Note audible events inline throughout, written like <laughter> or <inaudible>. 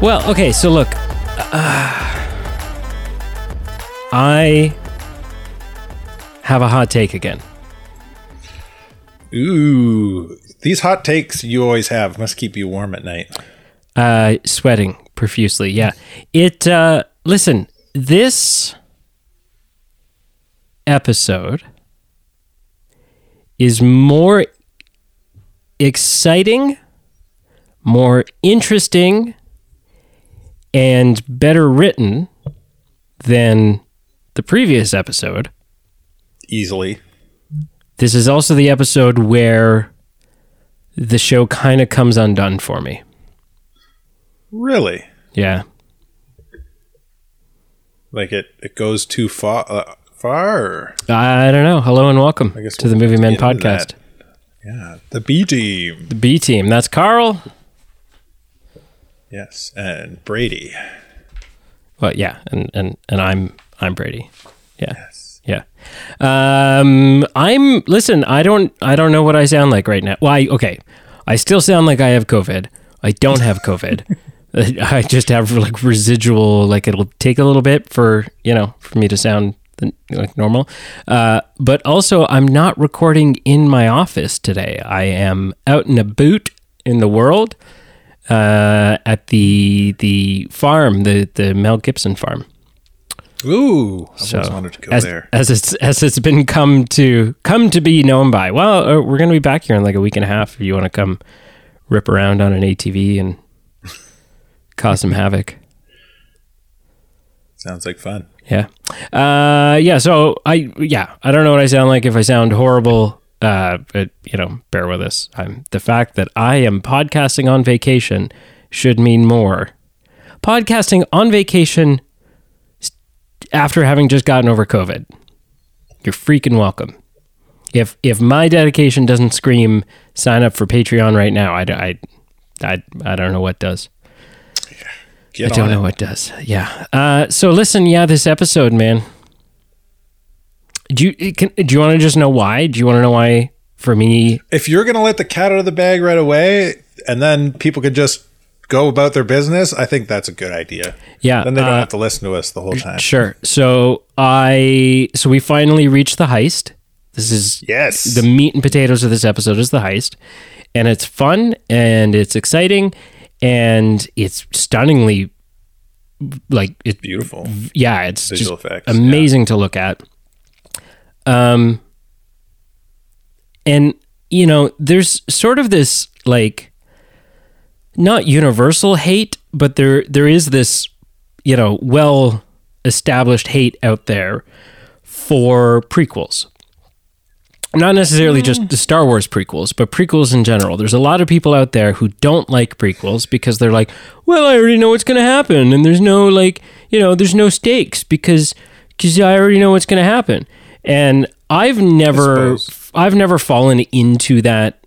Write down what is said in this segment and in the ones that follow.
Well, okay, so look, uh, I have a hot take again. Ooh, these hot takes you always have must keep you warm at night. Uh, sweating profusely. Yeah. It, uh, listen, this episode is more exciting, more interesting, and better written than the previous episode. Easily. This is also the episode where the show kind of comes undone for me. Really? Yeah. Like it, it goes too far. Uh, far. I don't know. Hello and welcome I guess to the we'll Movie Men podcast. that. Yeah, the B team. The B team. That's Carl. Yes, and Brady. Well, yeah, and and and I'm I'm Brady. Yeah. Yeah. Um I'm listen, I don't I don't know what I sound like right now. Why okay. I still sound like I have COVID. I don't have COVID. <laughs> I just have like residual like it'll take a little bit for, you know, for me to sound like normal. Uh but also I'm not recording in my office today. I am out in a boot in the world uh at the the farm, the the Mel Gibson farm. Ooh, I So always wanted to go as, there. as it's as it's been come to come to be known by. Well, uh, we're going to be back here in like a week and a half. If you want to come rip around on an ATV and <laughs> cause some havoc, Sounds like fun. yeah, uh, yeah. So I yeah I don't know what I sound like. If I sound horrible, uh, but you know, bear with us. I'm the fact that I am podcasting on vacation should mean more. Podcasting on vacation after having just gotten over COVID. You're freaking welcome. If if my dedication doesn't scream sign up for Patreon right now, I, I, I, I don't know what does. Get I don't on know it. what does. Yeah. Uh, so listen, yeah, this episode, man. Do you can, do you want to just know why? Do you want to know why? For me, If you're gonna let the cat out of the bag right away, and then people can just go about their business, I think that's a good idea. yeah. Then they don't uh, have to listen to us the whole time. Sure. So I so we finally reached the heist. This is Yes. the meat and potatoes of this episode is the heist, and it's fun and it's exciting and it's stunningly like it's Beautiful. Yeah, it's Visual just effects, amazing to look at. Um, and you know, there's sort of this like not universal hate, but there there is this you know well established hate out there for prequels. Not necessarily just the Star Wars prequels, but prequels in general. There's a lot of people out there who don't like prequels because they're like, "Well, I already know what's going to happen, and there's no like, you know, there's no stakes because because I already know what's going to happen." And I've never. I've never fallen into that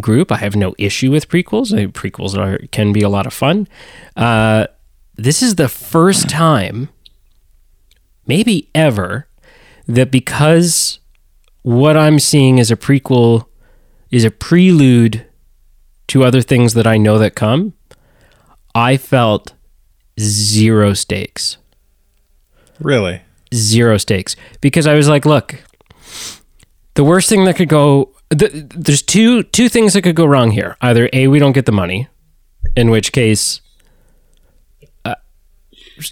group. I have no issue with prequels. I, prequels are can be a lot of fun. Uh, this is the first time, maybe ever, that because what I'm seeing as a prequel is a prelude to other things that I know that come, I felt zero stakes. Really? Zero stakes. Because I was like, look, the worst thing that could go th- there's two two things that could go wrong here. Either A, we don't get the money, in which case uh,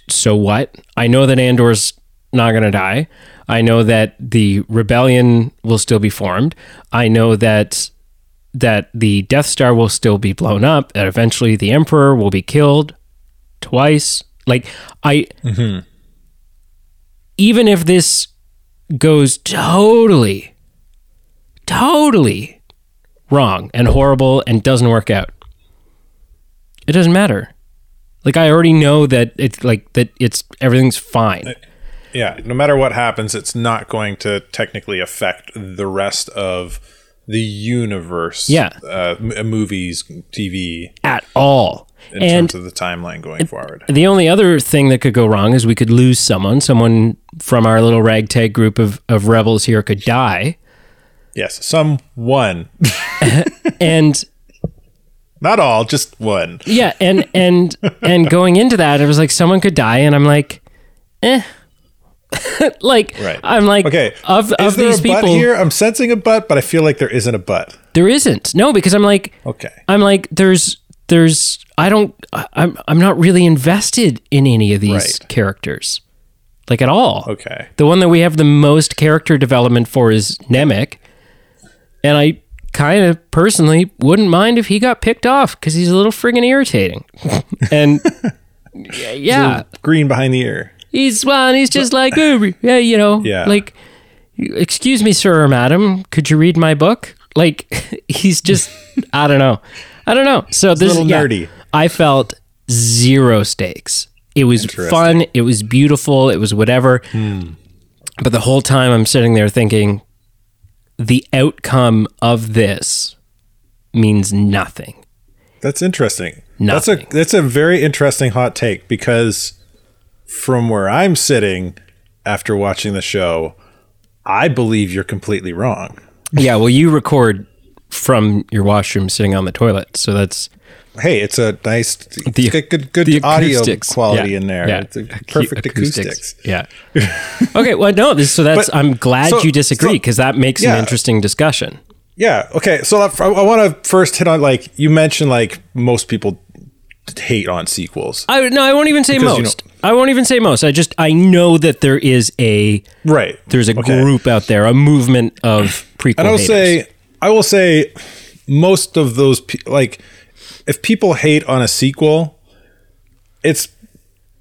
so what? I know that Andor's not going to die. I know that the rebellion will still be formed. I know that that the Death Star will still be blown up. That eventually the Emperor will be killed twice. Like I, even if this goes totally, totally wrong and horrible and doesn't work out, it doesn't matter. Like I already know that it's like that it's everything's fine. Yeah. No matter what happens, it's not going to technically affect the rest of the universe. Yeah. Uh, m- movies, TV, at all. In and terms of the timeline going forward. the only other thing that could go wrong is we could lose someone. Someone from our little ragtag group of, of rebels here could die. Yes. Someone. <laughs> And Not all, just one. Yeah, and and and going into that, it was like someone could die, and I'm like, eh. <laughs> like Right. I'm like Okay. of Is of these people here? I'm sensing a butt, but I feel like there isn't a butt. there isn't no because I'm like Okay. I'm like there's there's I don't I'm I'm not really invested in any of these Right. characters like at all. Okay. The one that we have the most character development for is Nemik, and I kind of personally wouldn't mind if he got picked off because he's a little friggin' irritating. <laughs> and yeah, Green behind the ear. he's well, and he's just like, "Oh, yeah, you know, Yeah. like, excuse me, sir or madam, could you read my book? Like, <laughs> he's just, I don't know, I don't know. So this little yeah, nerdy. I felt zero stakes. It was fun. It was beautiful. It was whatever. Hmm. But the whole time I'm sitting there thinking, the outcome of this means nothing. That's interesting. Nothing. That's a that's a very interesting hot take because from where I'm sitting after watching the show, I believe you're completely wrong. Yeah, well, you record from your washroom sitting on the toilet, so that's Hey, it's a nice, The- good, good, good the audio acoustics. quality Yeah, in there. yeah. It's perfect acoustics. Yeah. <laughs> okay. Well, no. This, so that's. But- I'm glad so- you disagree so- because that makes yeah. an interesting discussion. Yeah. Okay. So I, I want to first hit on like you mentioned, like most people hate on sequels, I no. I won't even say Because, you most. I won't even say most. I just I know that there is a right? there's a Okay. group out there, a movement of prequel. And I will haters. say, I will say, most of those like, if people hate on a sequel, it's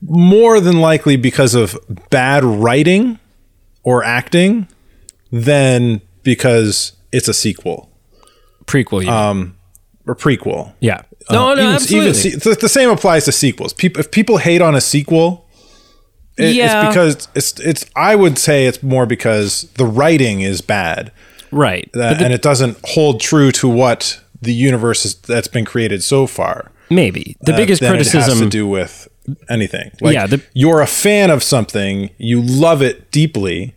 more than likely because of bad writing or acting than because it's a sequel prequel. You mean. Um, or prequel. yeah. Uh, no, no, even, absolutely. even se- the, the same applies to sequels. People, if people hate on a sequel, it, Yeah. it's because it's it's. I would say it's more because the writing is bad. Right. that, the- and it doesn't hold true to what the universe is, that's been created so far. maybe the uh, biggest than It has criticism. to do with anything. Like Yeah, the- you're a fan of something, you love it deeply,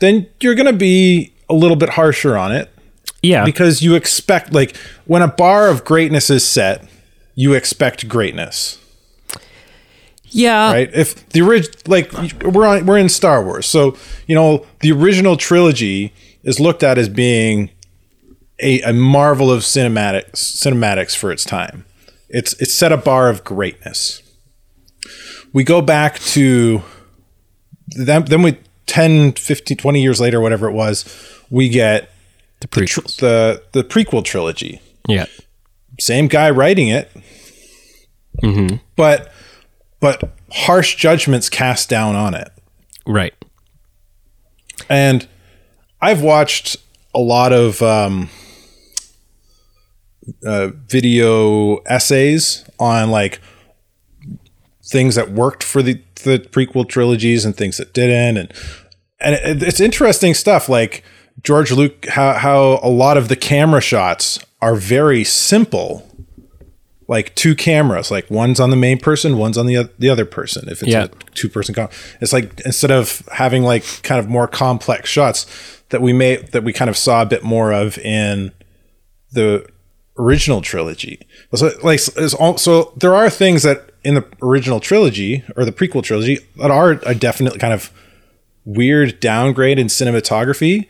then you're going to be a little bit harsher on it yeah. because you expect like when a bar of greatness is set, you expect greatness, yeah. right? If the original like we're on we're in Star Wars. So, you know, the original trilogy is looked at as being a, a marvel of cinematics cinematics for its time. It's it's set a bar of greatness. We go back to then then we 10, 15, 20 years later, whatever it was, we get The prequels. the the prequel trilogy. yeah. Same guy writing it, mm-hmm. but but harsh judgments cast down on it. Right. And I've watched a lot of um, uh, video essays on like things that worked for the the prequel trilogies and things that didn't, and and it, it's interesting stuff. Like George Luke, how how a lot of the camera shots are very simple. Like two cameras, like one's on the main person, one's on the the other person. If it's Yeah. a two person, com- it's like instead of having like kind of more complex shots that we may that we kind of saw a bit more of in the original trilogy. So like all, so there are things that in the original trilogy or the prequel trilogy that are a definite kind of weird downgrade in cinematography,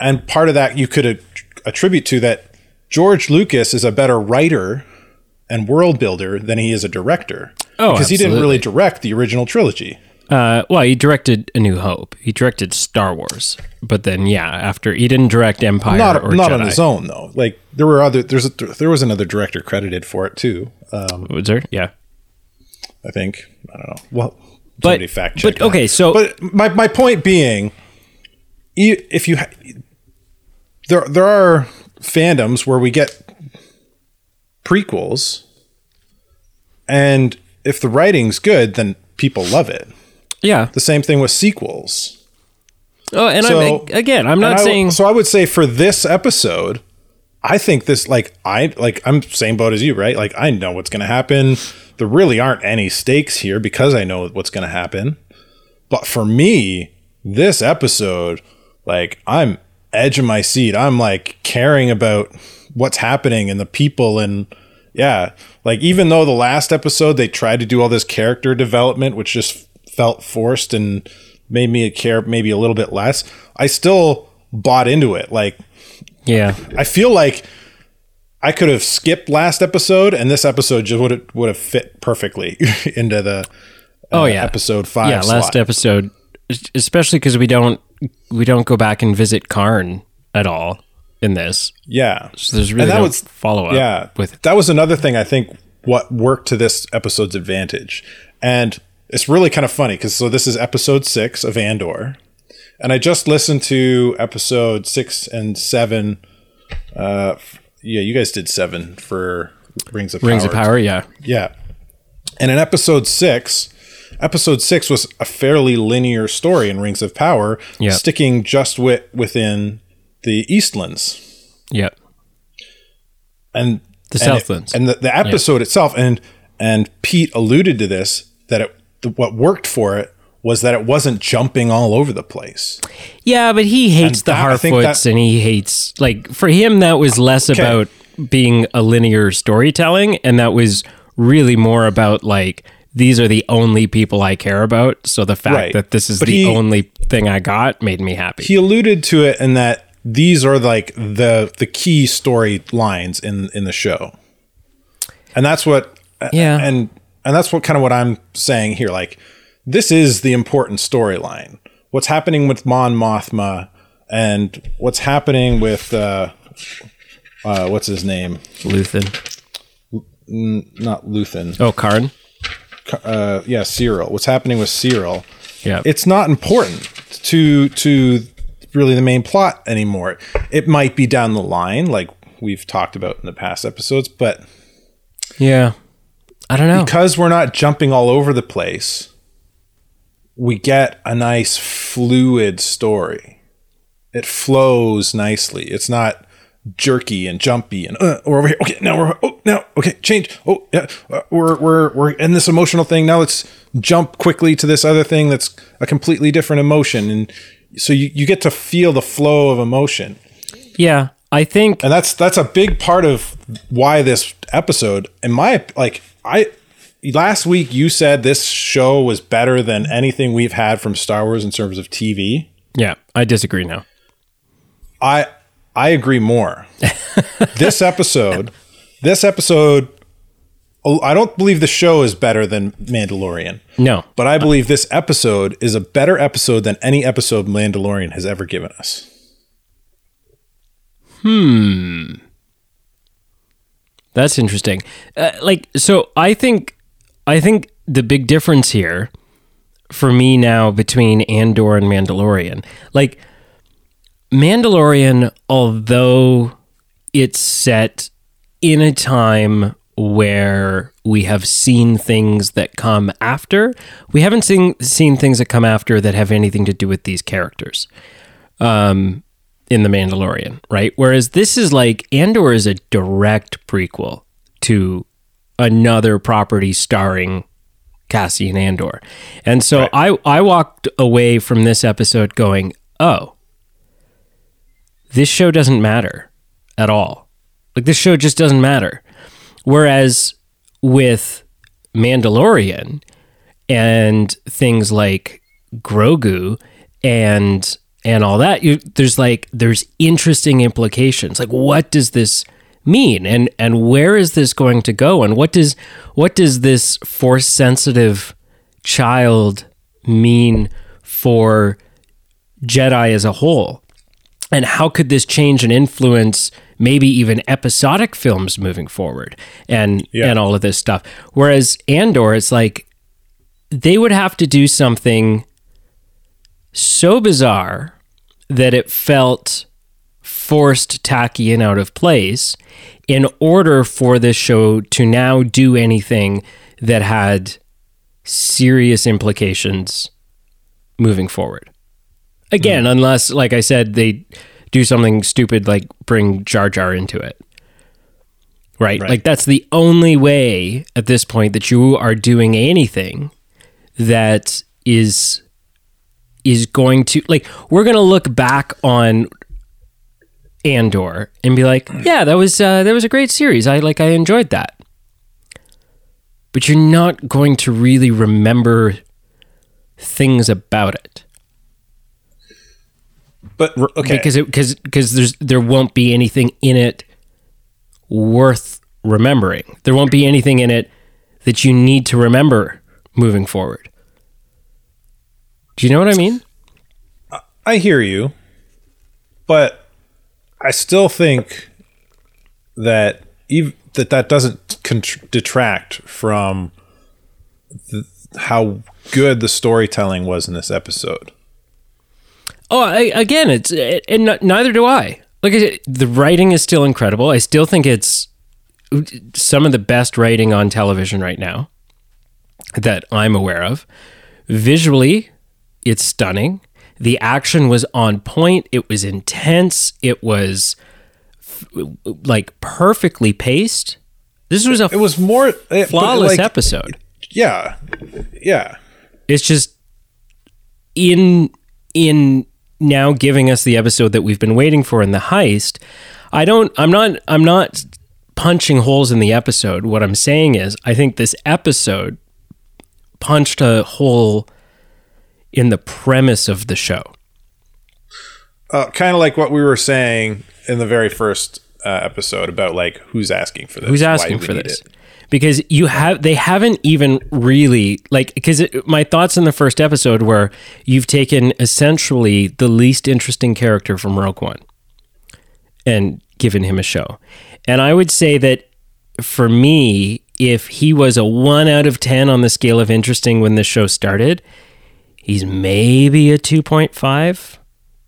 and part of that you could attribute to that George Lucas is a better writer and world builder than he is a director. Oh, because he didn't really direct the original trilogy. Uh, well, he directed A New Hope. He directed Star Wars, but then yeah, after he didn't direct Empire Not or not Jedi. on his own though. Like there were other there's a, there was another director credited for it too. Um, Was there? Yeah. I think I don't know. Well, But- fact check. but, okay, so- but my my point being, if you ha- there there are fandoms where we get prequels, and if the writing's good, then people love it. Yeah. The same thing with sequels. Oh, and So- I'm again, I'm not I- saying so. I would say for this episode, I think this like I like I'm same boat as you, right? Like I know what's going to happen. There really aren't any stakes here because I know what's going to happen. But for me, this episode, like I'm edge of my seat. I'm like caring about what's happening and the people and Yeah. Like even though the last episode they tried to do all this character development, which just felt forced and made me care maybe a little bit less, I still bought into it. Like Yeah. I feel like I could have skipped last episode and this episode just would have would have fit perfectly <laughs> into the uh, Oh, yeah. episode 5 yeah, last episode, especially because we don't we don't go back and visit Karn at all in this. yeah. So there's really And that no was- follow up. Yeah. with that was another thing I think what worked to this episode's advantage. And it's really kind of funny because so this is episode six of Andor. And I just listened to episode six and seven. Uh, yeah, you guys did seven for Rings of Rings Power. of Power. Yeah, Yeah. And in episode six, episode six was a fairly linear story in Rings of Power, Yeah. sticking just wi- within the Eastlands yeah. and The and it- Southlands. and the, the episode itself and and Pete alluded to this that it the, what worked for it was that it wasn't jumping all over the place. Yeah, but he hates And the that- Harfoots, that- and he hates like for him that was less about being a linear storytelling, and that was really more about like these are the only people I care about. So the fact Right. that this is But the he- only thing I got made me happy. He alluded to it in that these are like the the key storylines in in the show, and that's what Yeah. and and that's what kind of what I'm saying here. Like this is the important storyline. What's happening with Mon Mothma and what's happening with uh, uh, what's his name? Luthen. Not Luthen. Oh, Karn. uh, yeah, Syril. What's happening with Syril? Yeah. It's not important to to really the main plot anymore. It might be down the line, like we've talked about in the past episodes, but yeah. I don't know. because we're not jumping all over the place, we get a nice fluid story. It flows nicely. It's not jerky and jumpy and uh, we're over here. Okay, now we're oh now okay change. Oh yeah, uh, we're we're we're in this emotional thing. Now let's jump quickly to this other thing that's a completely different emotion, and so you, you get to feel the flow of emotion Yeah, I think and that's that's a big part of why this episode in my like i last week you said this show was better than anything we've had from star wars in terms of tv yeah, I disagree now. i i agree more. <laughs> This episode this episode oh, i don't believe the show is better than mandalorian. No. but i believe this episode is a better episode than any episode mandalorian has ever given us hmm. That's interesting. Uh, like, so I think, I think the big difference here for me now between Andor and Mandalorian, like Mandalorian, although it's set in a time where we have seen things that come after, we haven't seen seen things that come after that have anything to do with these characters um, in the Mandalorian, right? Whereas this is like Andor is a direct prequel to another property starring Cassian Andor, and so I I walked away from this episode going, oh, this show doesn't matter at all. Like this show just doesn't matter. Whereas with Mandalorian and things like Grogu and and all that, you, there's like there's interesting implications. Like what does this mean and and where is this going to go and what does what does this force sensitive child mean for Jedi as a whole? and how could this change and influence maybe even episodic films moving forward and Yeah. and all of this stuff whereas andor it's like they would have to do something so bizarre that it felt forced tacky and out of place in order for this show to now do anything that had serious implications moving forward Again, mm. unless, like I said, they do something stupid like bring Jar Jar into it. Right? Right. Like, that's the only way at this point that you are doing anything that is is going to like we're going to look back on Andor and be like, yeah, that was uh, that was a great series. I like I enjoyed that. but you're not going to really remember things about it. But okay, because it because because there's there won't be anything in it worth remembering. There won't be anything in it that you need to remember moving forward. Do you know what I mean? I hear you, but I still think that even that that doesn't contr- detract from the, how good the storytelling was in this episode. Oh, I, again, it's and n- neither do I. Like I said, the writing is still incredible. I still think it's some of the best writing on television right now that I'm aware of. Visually, it's stunning. The action was on point. It was intense. It was f- like perfectly paced. This was a It was more it- flawless like, episode. Yeah, yeah. It's just in in now giving us the episode that we've been waiting for in the heist. I don't. I'm not. I'm not punching holes in the episode. What I'm saying is, I think this episode punched a hole in the premise of the show. Uh, kind of like what we were saying in the very first uh, episode about like who's asking for this. Who's asking for this? it? Because you have they haven't even really like because my thoughts in the first episode were you've taken essentially the least interesting character from Rogue One and given him a show. And I would say that for me, if he was a one out of 10 on the scale of interesting when the show started, he's maybe a 2.5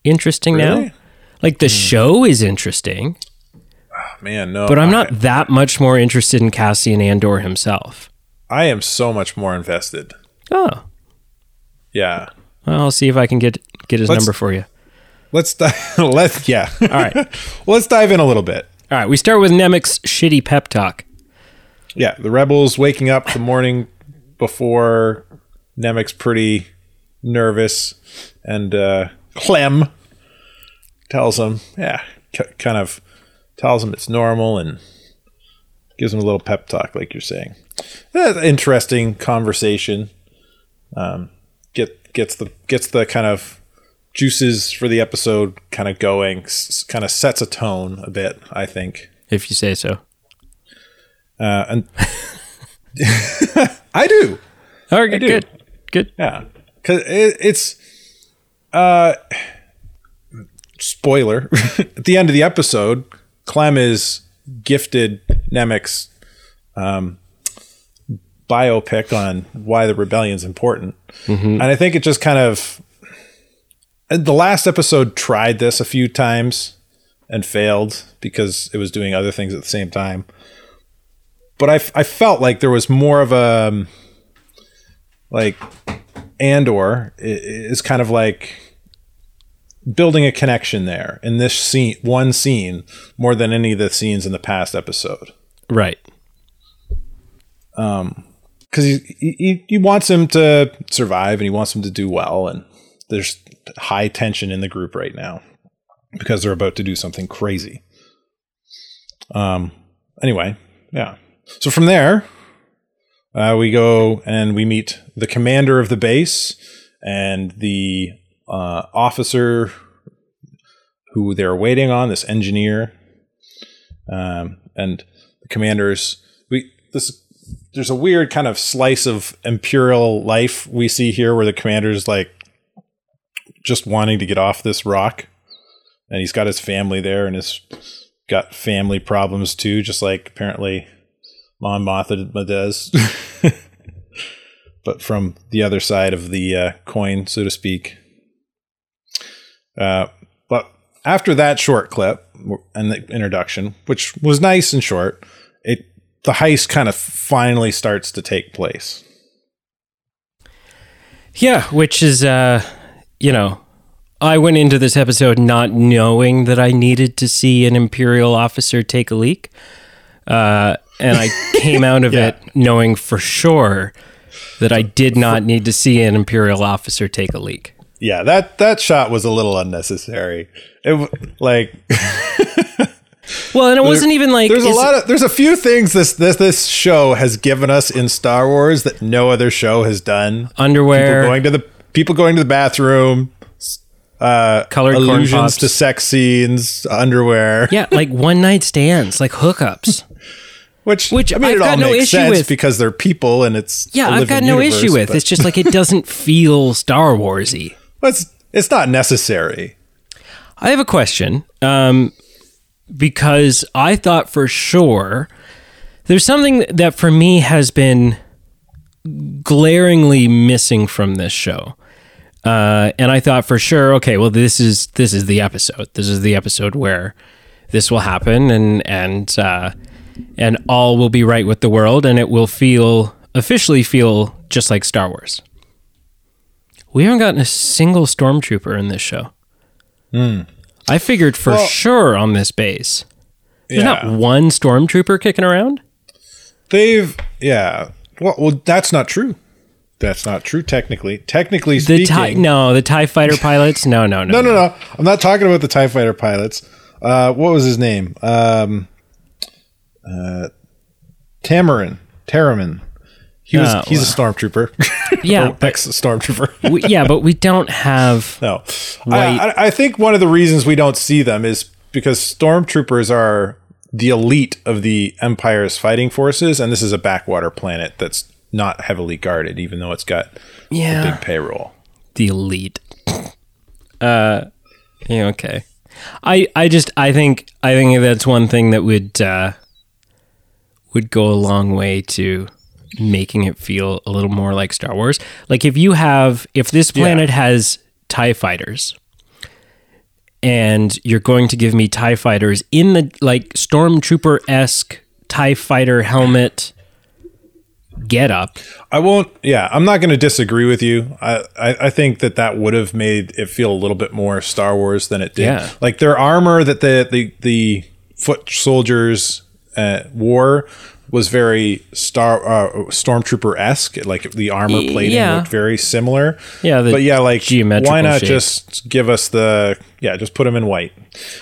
interesting now. Like the hmm. show is interesting, ah, Man, no. but I'm I- not that much more interested in Cassian Andor himself. I am so much more invested. Oh, Yeah. well, I'll see if I can get get his Let's- number for you. Let's dive. <laughs> Let's yeah. All right. well, <laughs> let's dive in a little bit. All right, we start with Nemik's shitty pep talk. Yeah, the rebels waking up the morning before Nemik's pretty nervous, and uh, Clem tells him, yeah, k- kind of tells him it's normal and gives him a little pep talk, like you're saying. That's interesting conversation. Um, get gets the gets the kind of juices for the episode kind of going. S- kind of sets a tone a bit, I think. If you say so. Uh, and <laughs> I do. All right, do. good, good. Yeah, because it, it's uh, spoiler. <laughs> At the end of the episode, Clem is gifted Nemik's um, biopic on why the rebellion's important, and I think it just kind of the last episode tried this a few times and failed because it was doing other things at the same time. But I, I felt like there was more of a um, like Andor is kind of like building a connection there in this scene, one scene, more than any of the scenes in the past episode. Right. Um, Because he, he he wants him to survive and he wants him to do well, and there's high tension in the group right now because they're about to do something crazy. Um. Anyway, yeah. So from there, uh, we go and we meet the commander of the base and the uh, officer who they're waiting on. This engineer, um, and the commanders. We this there's a weird kind of slice of imperial life we see here, where the commander's like just wanting to get off this rock, and he's got his family there, and he's got family problems too, just like apparently Mon Mothma does. <laughs> but from the other side of the uh, coin, so to speak. Uh, but after that short clip and the introduction, which was nice and short, it the heist kind of finally starts to take place. Yeah, which is, uh, you know, I went into this episode not knowing that I needed to see an Imperial officer take a leak. Uh, and I <laughs> came out of Yeah. it knowing for sure that I did not need to see an Imperial officer take a leak. Yeah, that that shot was a little unnecessary. It like <laughs> Well, and it wasn't even like There's a lot of there's a few things this this this show has given us in Star Wars that no other show has done. underwear. People going to the people going to the bathroom, uh, Colored corn allusions pops. to sex scenes, underwear. yeah, like one night stands, like hookups. <laughs> Which, Which I mean, I've it all got no makes issue sense with. because they're people and it's Yeah, I've got no issue with. It's just like it doesn't <laughs> feel Star Warsy. it's it's not necessary. I have a question um, because I thought for sure there's something that for me has been glaringly missing from this show. Uh, and I thought for sure, okay, well, this is this is the episode. This is the episode where this will happen, and and uh, and all will be right with the world, and it will feel officially feel just like Star Wars. We haven't gotten a single stormtrooper in this show. I figured for Well- sure on this base. There's Yeah. not one stormtrooper kicking around. They've yeah. Well, well, that's not true. That's not true. Technically, technically The speaking, tie, no, the Tie Fighter pilots. No, no, <laughs> no, no, no, no. I'm not talking about the Tie Fighter pilots. Uh, what was his name? Um, uh, Tamarin. Taramyn. He was. Oh, he's a stormtrooper. <laughs> Yeah, ex stormtrooper. <laughs> we, yeah, but we don't have. <laughs> No, White. I, I, I think one of the reasons we don't see them is because stormtroopers are the elite of the Empire's fighting forces, and this is a backwater planet that's not heavily guarded, even though it's got Yeah, a big payroll. the elite. Uh, yeah, okay. I, I just, I think, I think that's one thing that would, uh, would go a long way to making it feel a little more like Star Wars. Like if you have, if this planet has Tie fighters, and you're going to give me Tie fighters in the like stormtrooper esque Tie fighter helmet get up. I won't. Yeah, I'm not going to disagree with you. I, I I think that that would have made it feel a little bit more Star Wars than it did. Yeah. Like their armor that the the the foot soldiers uh, wore was very star uh, stormtrooper esque. Like the armor plating yeah. looked very similar. Yeah, the but yeah, like geometrical why not shape. just give us the yeah, just put them in white.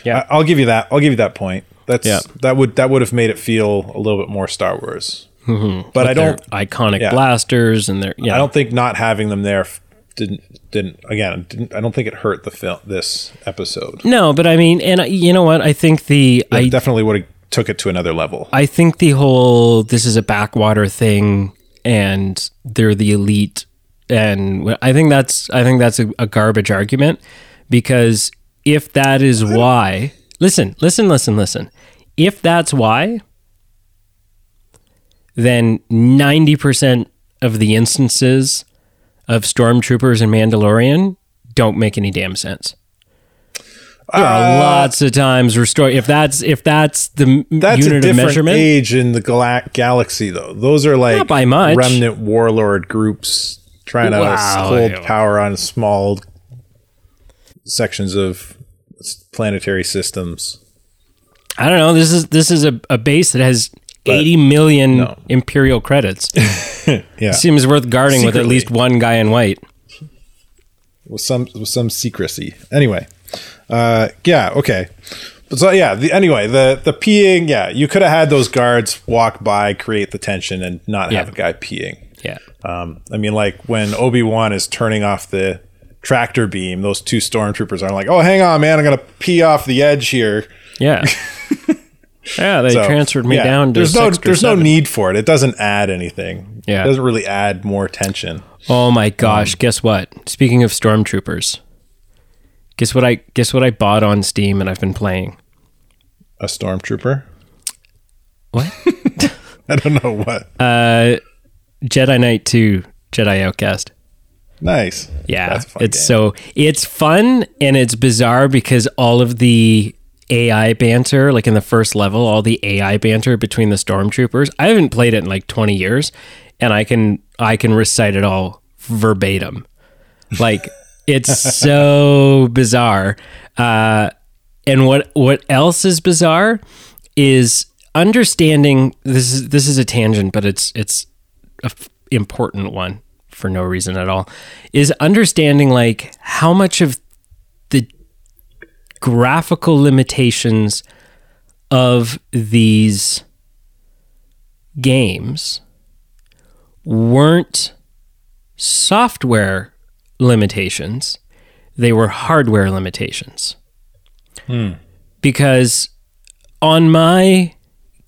Yeah. I, I'll give you that. I'll give you that point. That's Yeah. that would that would have made it feel a little bit more Star Wars. But I don't. iconic yeah. blasters and their yeah. I don't think not having them there didn't didn't again didn't I don't think it hurt the film this episode. No, but I mean, and I- you know what? I think the I I definitely would have took it to another level. I think the whole this is a backwater thing, and they're the elite, and I think that's I think that's a, a garbage argument because if that is why, listen, listen, listen, listen. If that's why, then ninety percent of the instances of stormtroopers and Mandalorian don't make any damn sense. There are uh, lots of times restore if that's if that's the That's a unit of measurement. age in the gala- galaxy, though. Those are like by much. remnant warlord groups trying to Wow, hold power on small sections of planetary systems. I don't know. This is this is a, a base that has eighty million no. imperial credits. <laughs> Yeah, Seems worth guarding with at least one guy in white. with some with some secrecy. Anyway, uh, yeah, okay. But so yeah, the, anyway, the the peeing, yeah, you could have had those guards walk by, create the tension, and not have Yeah. a guy peeing. Yeah. Um, I mean, like when Obi Wan is turning off the tractor beam, those two stormtroopers are like, "Oh, hang on, man, I'm gonna pee off the edge here." Yeah. <laughs> yeah, they So, transferred me yeah, down to there's no there's no need for it. It doesn't add anything. Yeah. it doesn't really add more tension. Oh my Um, gosh, guess what? Speaking of stormtroopers. Guess what I guess what I bought on Steam and I've been playing. A stormtrooper. What? <laughs> I don't know what. uh Jedi Knight 2 Jedi Outcast. nice. Yeah, That's a fun it's game. so it's fun and it's bizarre because all of the AI banter, like in the first level, all the AI banter between the stormtroopers. I haven't played it in like twenty years, and I can I can recite it all verbatim. Like it's so bizarre. Uh, and what what else is bizarre is understanding. This is this is a tangent, but it's it's a f- important one for no reason at all is understanding like how much of the graphical limitations of these games weren't software limitations, they were hardware limitations. Hmm. Because on my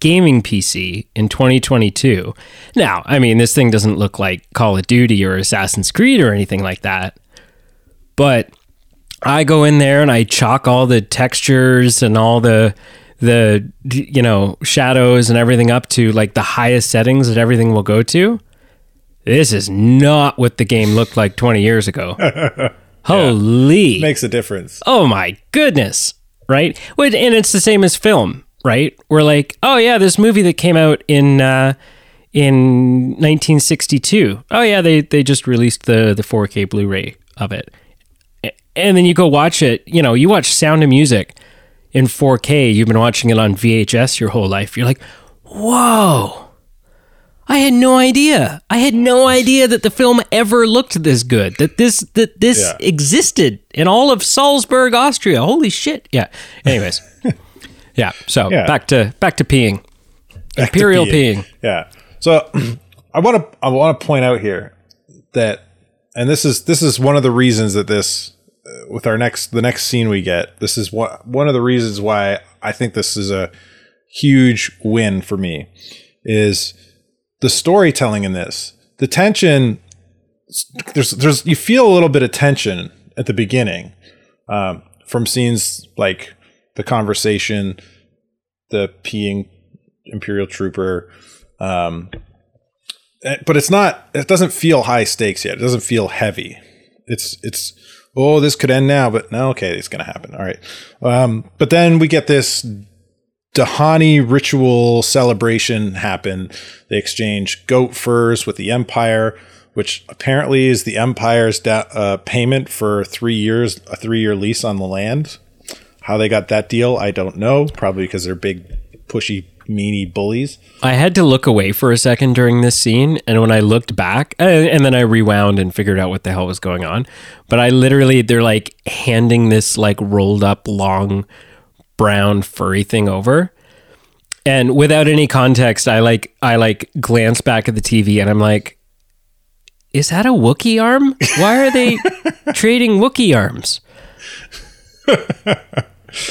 gaming PC in 2022, now, I mean, this thing doesn't look like Call of Duty or Assassin's Creed or anything like that, but I go in there and I chalk all the textures and all the the you know shadows and everything up to like the highest settings that everything will go to. This is not what the game looked like 20 years ago. <laughs> Holy. Makes a difference. oh my goodness. Right? And it's the same as film, right? We're like, oh yeah, this movie that came out in uh, in 1962. Oh yeah, they they just released the the 4K Blu-ray of it. And then you go watch it, you know, you watch Sound of Music in 4K, you've been watching it on VHS your whole life. You're like, "Whoa." I had no idea. I had no idea that the film ever looked this good. That this that this Yeah. existed in all of Salzburg, Austria. Holy shit. Yeah. Anyways. <laughs> yeah. So Yeah. back to back to peeing. Back to Imperial peeing. Yeah. So <clears throat> I want to I want to point out here that, and this is this is one of the reasons that this uh, with our next the next scene we get. This is one one of the reasons why I think this is a huge win for me is the storytelling in this. The tension there's there's you feel a little bit of tension at the beginning um, from scenes like the conversation, the peeing imperial trooper, um, but it's not. It doesn't feel high stakes yet. It doesn't feel heavy. It's it's oh this could end now, but no, okay, it's gonna happen. All right, um, but then we get this Dhani ritual celebration happen. They exchange goat furs with the Empire, which apparently is the Empire's da- uh, payment for three years, a three-year lease on the land. How they got that deal, I don't know. Probably because they're big, pushy, meanie bullies. I had to look away for a second during this scene, and when I looked back, uh, and then I rewound and figured out what the hell was going on. But I literally, they're like handing this like rolled up long brown furry thing over, and without any context, I like I like glance back at the TV, and I'm like, is that a Wookiee arm? Why are they <laughs> trading Wookiee arms? <laughs>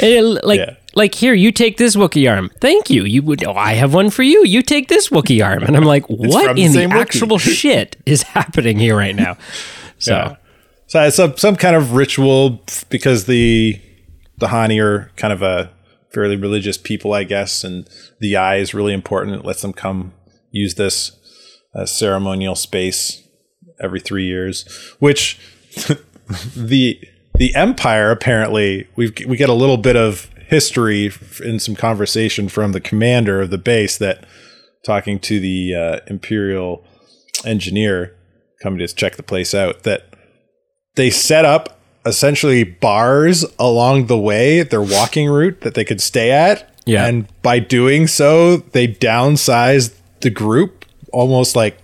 It- like Yeah. like here you take this Wookiee arm. Thank you. You would oh, I have one for you. You take this Wookiee arm. And I'm like, what the in the actual <laughs> shit is happening here right now? So Yeah. So it's some some kind of ritual because the the Hani are kind of a fairly religious people, I guess, and the eye is really important. It lets them come use this uh, ceremonial space every three years, which <laughs> the the Empire apparently we we get a little bit of history in some conversation from the commander of the base that talking to the uh, Imperial engineer coming to check the place out that they set up essentially bars along the way, their walking route that they could stay at. Yeah. And by doing so, they downsized the group almost like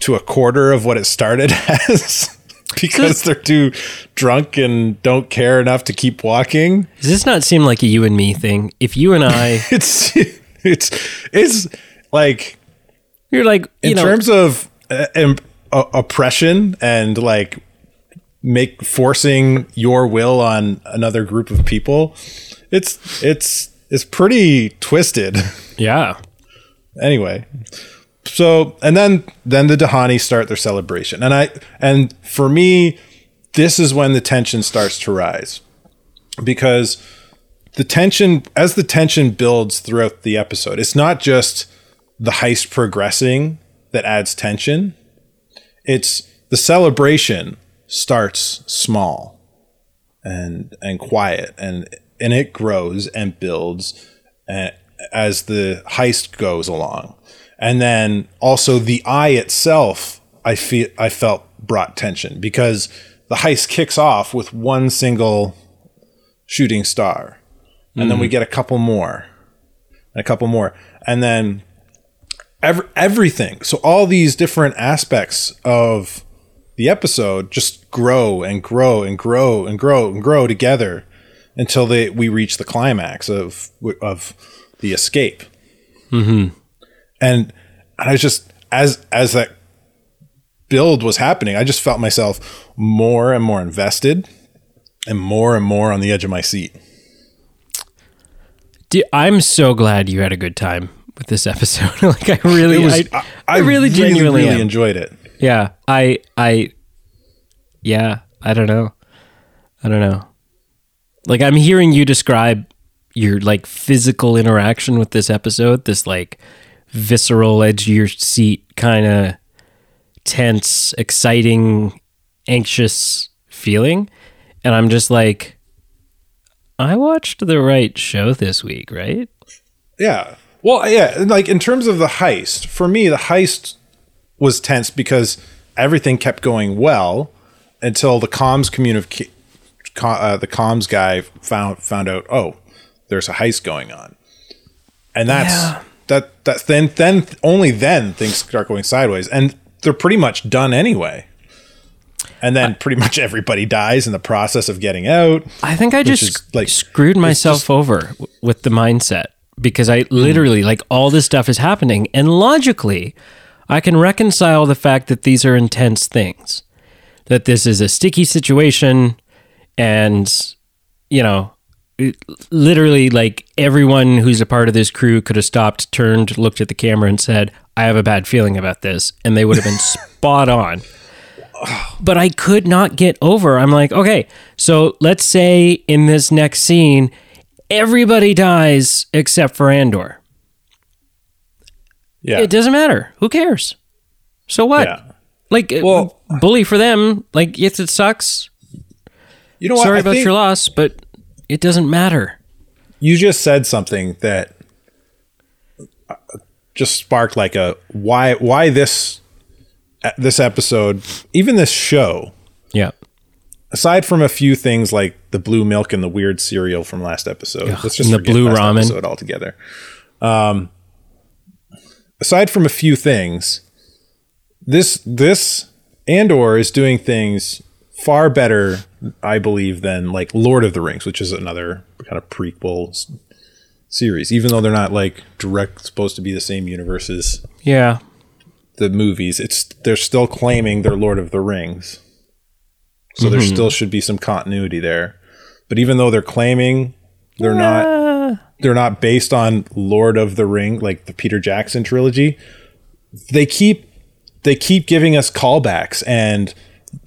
to a quarter of what it started <laughs> as <laughs> because they're too drunk and don't care enough to keep walking. does this not seem like a you and me thing? If you and I <laughs> It's it's it's like you're like you know in know terms of uh, im- uh, oppression and like make forcing your will on another group of people it's it's it's pretty twisted. <laughs> Yeah. anyway so and then then the Dhani start their celebration. And i and for me this is when the tension starts to rise. Because the tension as the tension builds throughout the episode it's not just the heist progressing that adds tension. It's the celebration starts small and and quiet and and it grows and builds as the heist goes along. And then also the eye itself i feel i felt brought tension because the heist kicks off with one single shooting star. And then we mm-hmm. get a couple more and a couple more. And then ev- everything. So all these different aspects of the episode just grow and grow and grow and grow and grow together until they we reach the climax of of the escape. Mm-hmm. And I was just as as that build was happening, I just felt myself more and more invested and more and more on the edge of my seat. Dude, I'm so glad you had a good time with this episode. <laughs> like I really, was- I, I- I, really, genuinely really enjoyed it. Yeah, I, I, yeah, I don't know, I don't know. Like I'm hearing you describe your like physical interaction with this episode, this like visceral edge of your seat kind of tense, exciting, anxious feeling, and I'm just like, I watched the right show this week, right? Yeah. Well, yeah, like in terms of the heist, for me, the heist was tense because everything kept going well until the comms communication, uh, the comms guy found found out, oh, there's a heist going on, and that's Yeah. that that then then only then things start going sideways, and they're pretty much done anyway. And then pretty much everybody dies in the process of getting out. I think I just like, screwed myself just- over w- with the mindset because I literally like all this stuff is happening and logically I can reconcile the fact that these are intense things. That this is a sticky situation and you know literally like everyone who's a part of this crew could have stopped, turned, looked at the camera and said, "I have a bad feeling about this." And they would have been <laughs> spot on but I could not get over. I'm like, okay, so let's say in this next scene, everybody dies except for Andor. Yeah. It doesn't matter. Who cares? So what? Yeah. Like, Well- well, bully for them. Like, yes, it sucks. You know what? Sorry I about your loss, but it doesn't matter. you just said something that uh, just sparked like a why why this uh, this episode even this show Yeah. aside from a few things like the blue milk and the weird cereal from last episode let's just the blue ramen. episode altogether um aside from a few things this this andor is doing things far better i believe than like lord of the rings which is another kind of prequel series even though they're not like direct supposed to be the same universes. Yeah. the movies it's they're still claiming they're lord of the rings. So there mm-hmm. still should be some continuity there. But even though they're claiming they're not they're not based on lord of the ring like the peter jackson trilogy. They keep they keep giving us callbacks and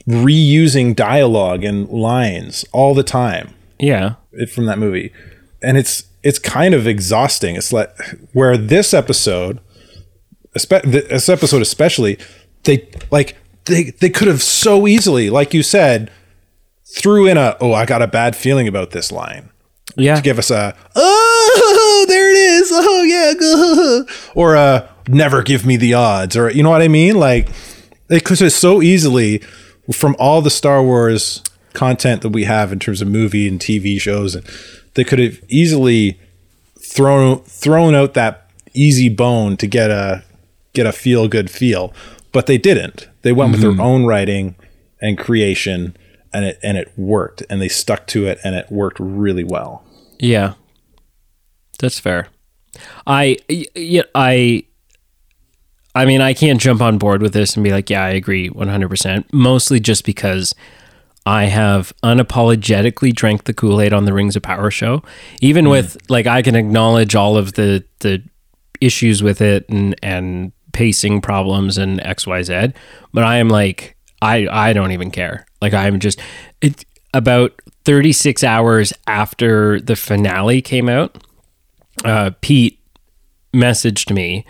reusing dialogue and lines all the time. Yeah. from that movie. And it's it's kind of exhausting. It's like where this episode this episode especially they like they they could have so easily like you said threw in a oh i got a bad feeling about this line Yeah. To give us a oh there it is. Oh yeah or a never give me the odds or you know what i mean? Like they could have so easily from all the star wars content that we have in terms of movie and tv shows and they could have easily thrown thrown out that easy bone to get a get a feel good feel. But they didn't. They went with their mm-hmm. own writing and creation and it and it worked and they stuck to it and it worked really well Yeah, that's fair. I yeah I. I mean, I can't jump on board with this and be like, yeah, I agree 100%. Mostly just because I have unapologetically drank the Kool-Aid on the Rings of Power show. Even mm. with like I can acknowledge all of the the issues with it and and pacing problems and XYZ, but I am like I I don't even care. Like I'm just it about 36 hours after the finale came out, uh, Pete messaged me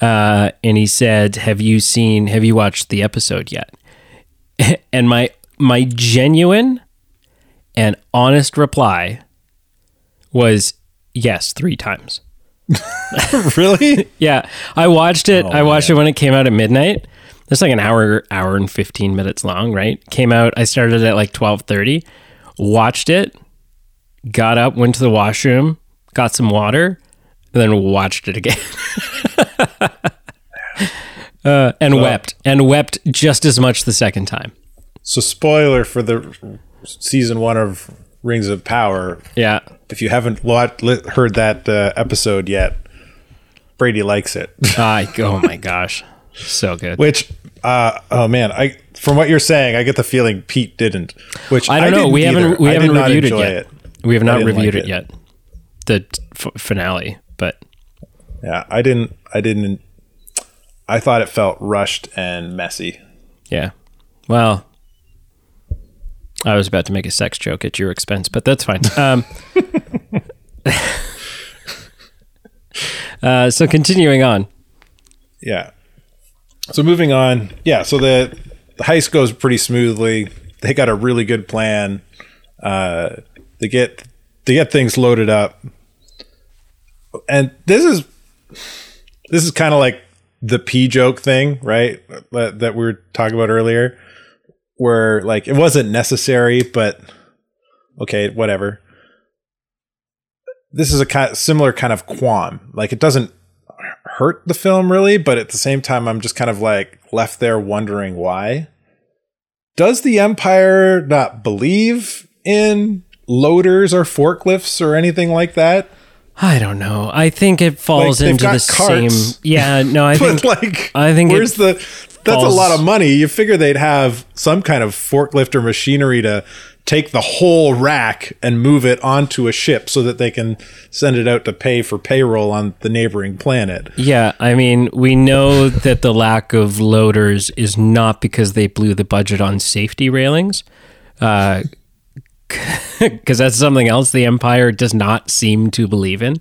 uh, and he said, "Have you seen? Have you watched the episode yet?" <laughs> and my my genuine and honest reply was yes, three times. <laughs> really <laughs> Yeah, I watched it. Oh, I watched it when it came out at midnight. It's like an hour, hour and fifteen minutes long. Right? Came out. I started at like twelve thirty. Watched it. Got up, went to the washroom, got some water, and then watched it again. <laughs> uh, and wept, and wept just as much the second time. so spoiler for the season one of Rings of Power. Yeah. If you haven't heard that uh, episode yet, Brady likes it. <laughs> I oh my gosh. So good. Which, uh, oh man, I from what you're saying, I get the feeling Pete didn't. Which I don't know. didn't We either. haven't we I haven't reviewed it yet. We have not reviewed like it it. yet. The f- finale, but Yeah, I didn't. I didn't. I thought it felt rushed and messy. yeah. Well, I was about to make a sex joke at your expense, but that's fine. Um, <laughs> uh, so continuing on. Yeah. So moving on. Yeah. So the the heist goes pretty smoothly. They got a really good plan. Uh, they get they get things loaded up, and this is this is kind of like the p joke thing, right? That, that we were talking about earlier, where like it wasn't necessary, but okay, whatever. This is a kind similar kind of qualm. Like it doesn't hurt the film really, but at the same time, I'm just kind of like left there wondering why. Does the Empire not believe in loaders or forklifts or anything like that? I don't know. I think it falls Like, into the carts, same. <laughs> Yeah, no, I <laughs> think like, I think where's the? That's falls- a lot of money. You figure they'd have some kind of forklift or machinery to take the whole rack and move it onto a ship so that they can send it out to pay for payroll on the neighboring planet. Yeah, I mean, we know that the lack of loaders is not because they blew the budget on safety railings, <laughs> because that's something else the Empire does not seem to believe in.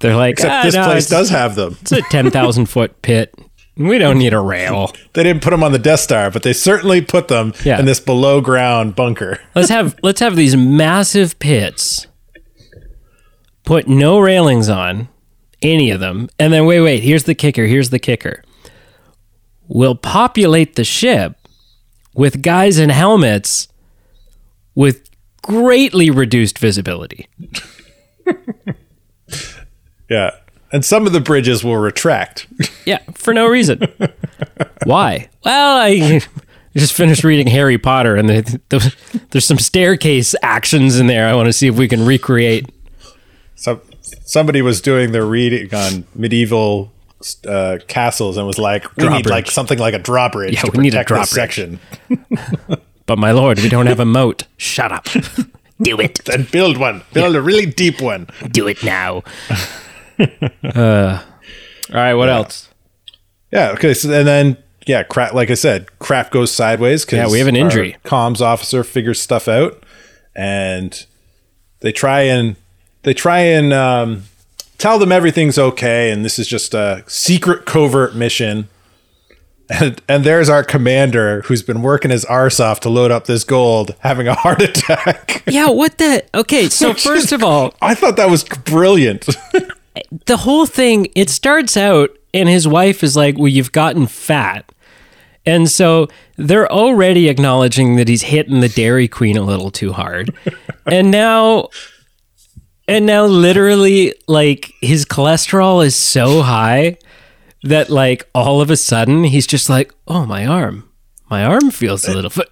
They're like, Except "Ah, this no, place does have them. it's a ten thousand foot pit. We don't need a rail. <laughs> They didn't put them on the Death Star, but they certainly put them Yeah. in this below ground bunker. <laughs> Let's have let's have these massive pits. Put no railings on any of them, and then wait, wait. Here's the kicker. Here's the kicker. We'll populate the ship with guys in helmets with greatly reduced visibility. <laughs> Yeah. And some of the bridges will retract. <laughs> Yeah, for no reason. Why? Well, I <laughs> just finished reading Harry Potter, and the, the, there's some staircase actions in there. I want to see if we can recreate. Some somebody was doing their reading on medieval uh, castles and was like, "We need like something like a drawbridge Yeah, to we need a drawbridge. section." <laughs> But my lord, we don't have a moat. Shut up. Do it. Then build one. Build a really deep one. Do it now. Uh, all right. What else? Yeah. Okay. So and then yeah, crap. Like I said, crap goes sideways because Yeah, we have an injury. Comms officer figures stuff out, and they try and they try and um, tell them everything's okay, and this is just a secret covert mission. And and there's our commander who's been working his arse off to load up this gold, having a heart <laughs> attack. Yeah. What the? Okay. So <laughs> first of all, I thought that was brilliant. <laughs> the whole thing it starts out and his wife is like well you've gotten fat. And so they're already acknowledging that he's hitting the dairy queen a little too hard. <laughs> And now and now literally like his cholesterol is so high that like all of a sudden he's just like oh my arm. My arm feels a little fa-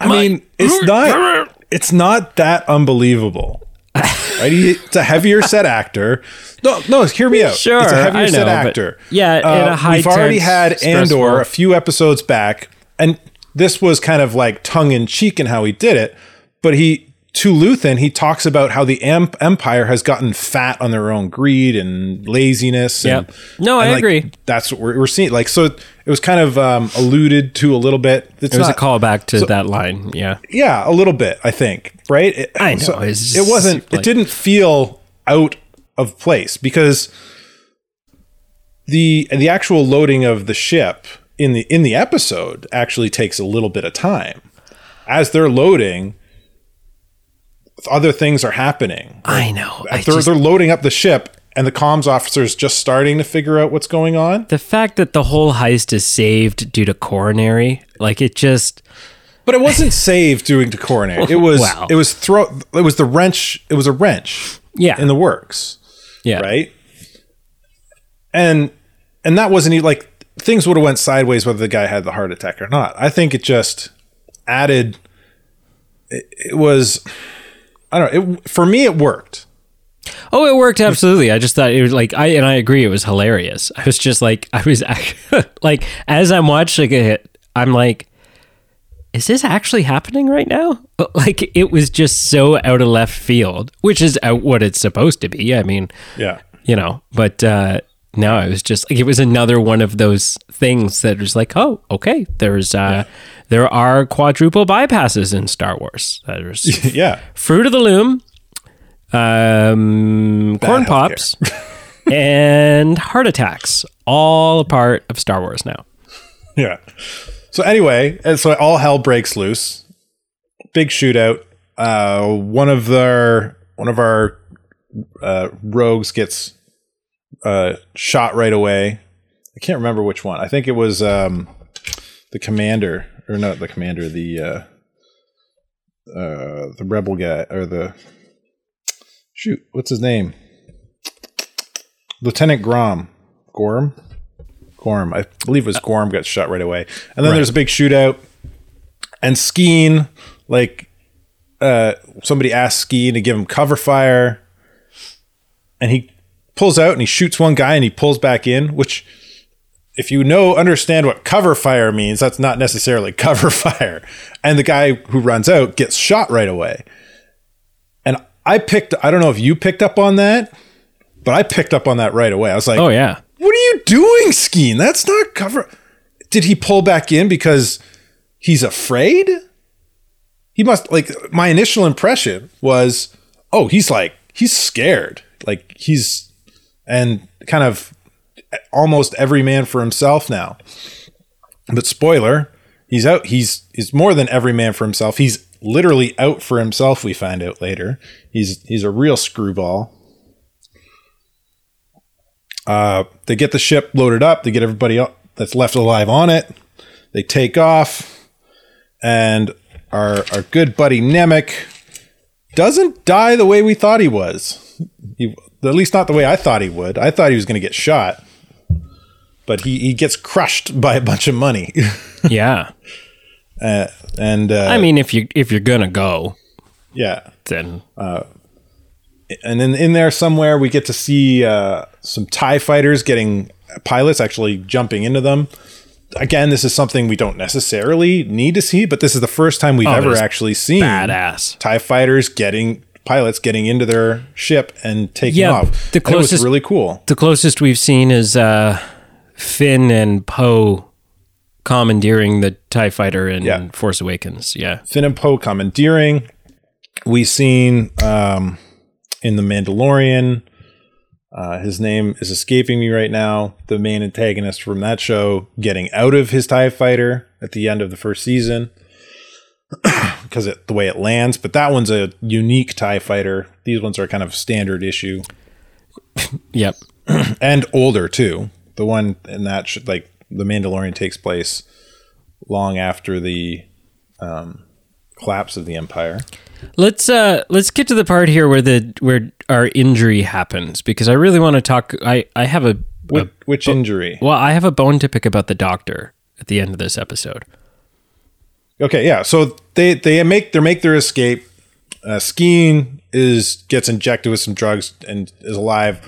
I mean, it's not it's not that unbelievable. <laughs> Right? A heavier set actor. No, no, hear me out. Sure, it's a heavier set know, but- actor. Uh, yeah, in a high we've already had stressful- Andor a few episodes back, and this was kind of like tongue in cheek in how he did it. But he to Luthen, he talks about how the Emp- Empire has gotten fat on their own greed and laziness. Yep. No, I like, agree. That's what we're, we're seeing. Like, so it was kind of um, alluded to a little bit. It's it was not, a callback to that line yeah yeah, a little bit, I think, right? It, I know, it's it wasn't. like- it didn't feel out of place because the the actual loading of the ship in the in the episode actually takes a little bit of time. As they're loading, other things are happening. i know I they're just- they're loading up the ship, and the comms officer is just starting to figure out what's going on. the fact that the whole heist is saved due to coronary like it just But it wasn't <laughs> saved due to coronary. It was Wow. it was throw it was the wrench. It was a wrench. Yeah. in the works. yeah right? And and that wasn't even like things would have went sideways whether the guy had the heart attack or not. I think it just added. It, it was I don't know. It, for me, it worked. Oh, it worked absolutely. I just thought it was like I and I agree. It was hilarious. I was just like I was <laughs> like as I'm watching it, I'm like, is this actually happening right now? Like it was just so out of left field, which is what it's supposed to be. I mean, Yeah. you know, but uh, no, it was just like it was another one of those things that was like, oh, okay, there's uh, there are quadruple bypasses in Star Wars. There's <laughs> Yeah. Fruit of the Loom, um, Corn. Pops, <laughs> and Heart Attacks, all a part of Star Wars now. Yeah. So anyway, and so all hell breaks loose. Big shootout. Uh, one of their one of our uh, rogues gets uh, shot right away. I can't remember which one. I think it was um, the commander, or not the commander, the uh, uh, the rebel guy, or the shoot, what's his name? Lieutenant Grom, Gorm. Gorm. I believe it was Gorm got shot right away. And then there's a big shootout. And Skeen, like, uh, somebody asks Skeen to give him cover fire. And he pulls out and he shoots one guy and he pulls back in, which, if you know, understand what cover fire means, that's not necessarily <laughs> cover fire. And the guy who runs out gets shot right away. And I picked, I don't know if you picked up on that, but I picked up on that right away. I was like, Oh yeah, what are you doing, Skeen? That's not cover. Did he pull back in because he's afraid? He must like my initial impression was, oh, he's like he's scared. Like he's and kind of almost every man for himself now. But spoiler, he's out he's he's more than every man for himself. He's literally out for himself, we find out later. He's he's a real screwball. Uh, they get the ship loaded up. They get everybody that's left alive on it. They take off, and our our good buddy Nemik doesn't die the way we thought he was. He, at least not the way I thought he would. I thought he was going to get shot, but he he gets crushed <laughs> by a bunch of money. <laughs> yeah. uh, and uh, I mean, if you if you're gonna go, yeah, then and then in there somewhere we get to see uh, some tie fighters getting pilots actually jumping into them again this is something we don't necessarily need to see but this is the first time we've ever actually seen badass. tie fighters getting pilots getting into their ship and taking Yeah, off the And it was closest- really cool The closest we've seen is uh, Finn and Poe commandeering the Tie Fighter in Yeah. Force Awakens. Yeah, Finn and Poe commandeering. We've seen um, in the Mandalorian. Uh, his name is escaping me right now. The main antagonist from that show getting out of his Tie Fighter at the end of the first season <clears throat> because it the way it lands. But that one's a unique Tie Fighter. These ones are kind of standard issue <laughs> yep. <clears throat> and older too. The one in that should like the Mandalorian takes place long after the um, collapse of the Empire. Let's uh let's get to the part here where the where our injury happens because I really want to talk. I I have a, Which, which injury? well I have a bone to pick about the doctor at the end of this episode. Okay, yeah. So they they make they make their escape. Uh, Skeen is gets injected with some drugs and is alive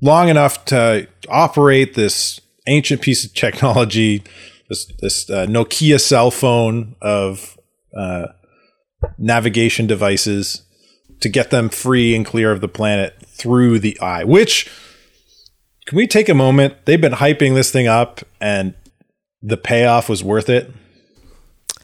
long enough to operate this ancient piece of technology, this this uh, Nokia cell phone of uh, navigation devices to get them free and clear of the planet through the eye. Which can we take a moment? They've been hyping this thing up, and the payoff was worth it.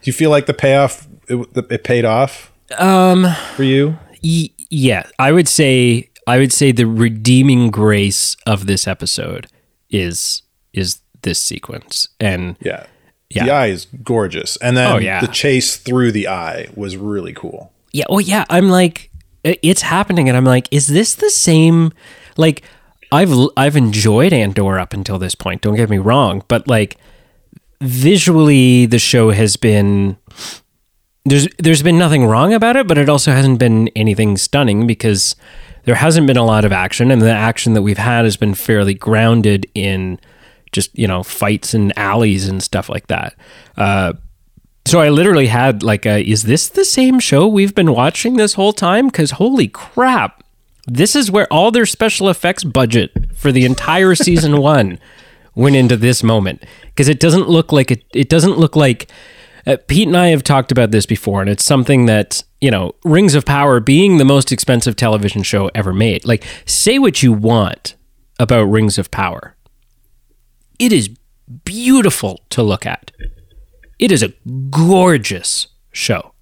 Do you feel like the payoff it, it paid off Um. for you? Y- yeah, I would say I would say the redeeming grace of this episode is is this sequence, and Yeah. Yeah. The eye is gorgeous. And then Oh, yeah. the chase through the eye was really cool. yeah, oh yeah, I'm like it's happening, and I'm like, is this the same? Like, I've I've enjoyed Andor up until this point. Don't get me wrong, but like visually, the show has been there's there's been nothing wrong about it, but it also hasn't been anything stunning because there hasn't been a lot of action, and the action that we've had has been fairly grounded in just you know fights and alleys and stuff like that. Uh, So I literally had like a, is this the same show we've been watching this whole time? Because holy crap, this is where all their special effects budget for the entire season <laughs> one went into this moment. Because it doesn't look like it. It doesn't look like. Uh, Pete and I have talked about this before, and it's something that you know, Rings of Power being the most expensive television show ever made. Like, say what you want about Rings of Power, it is beautiful to look at. It is a gorgeous show.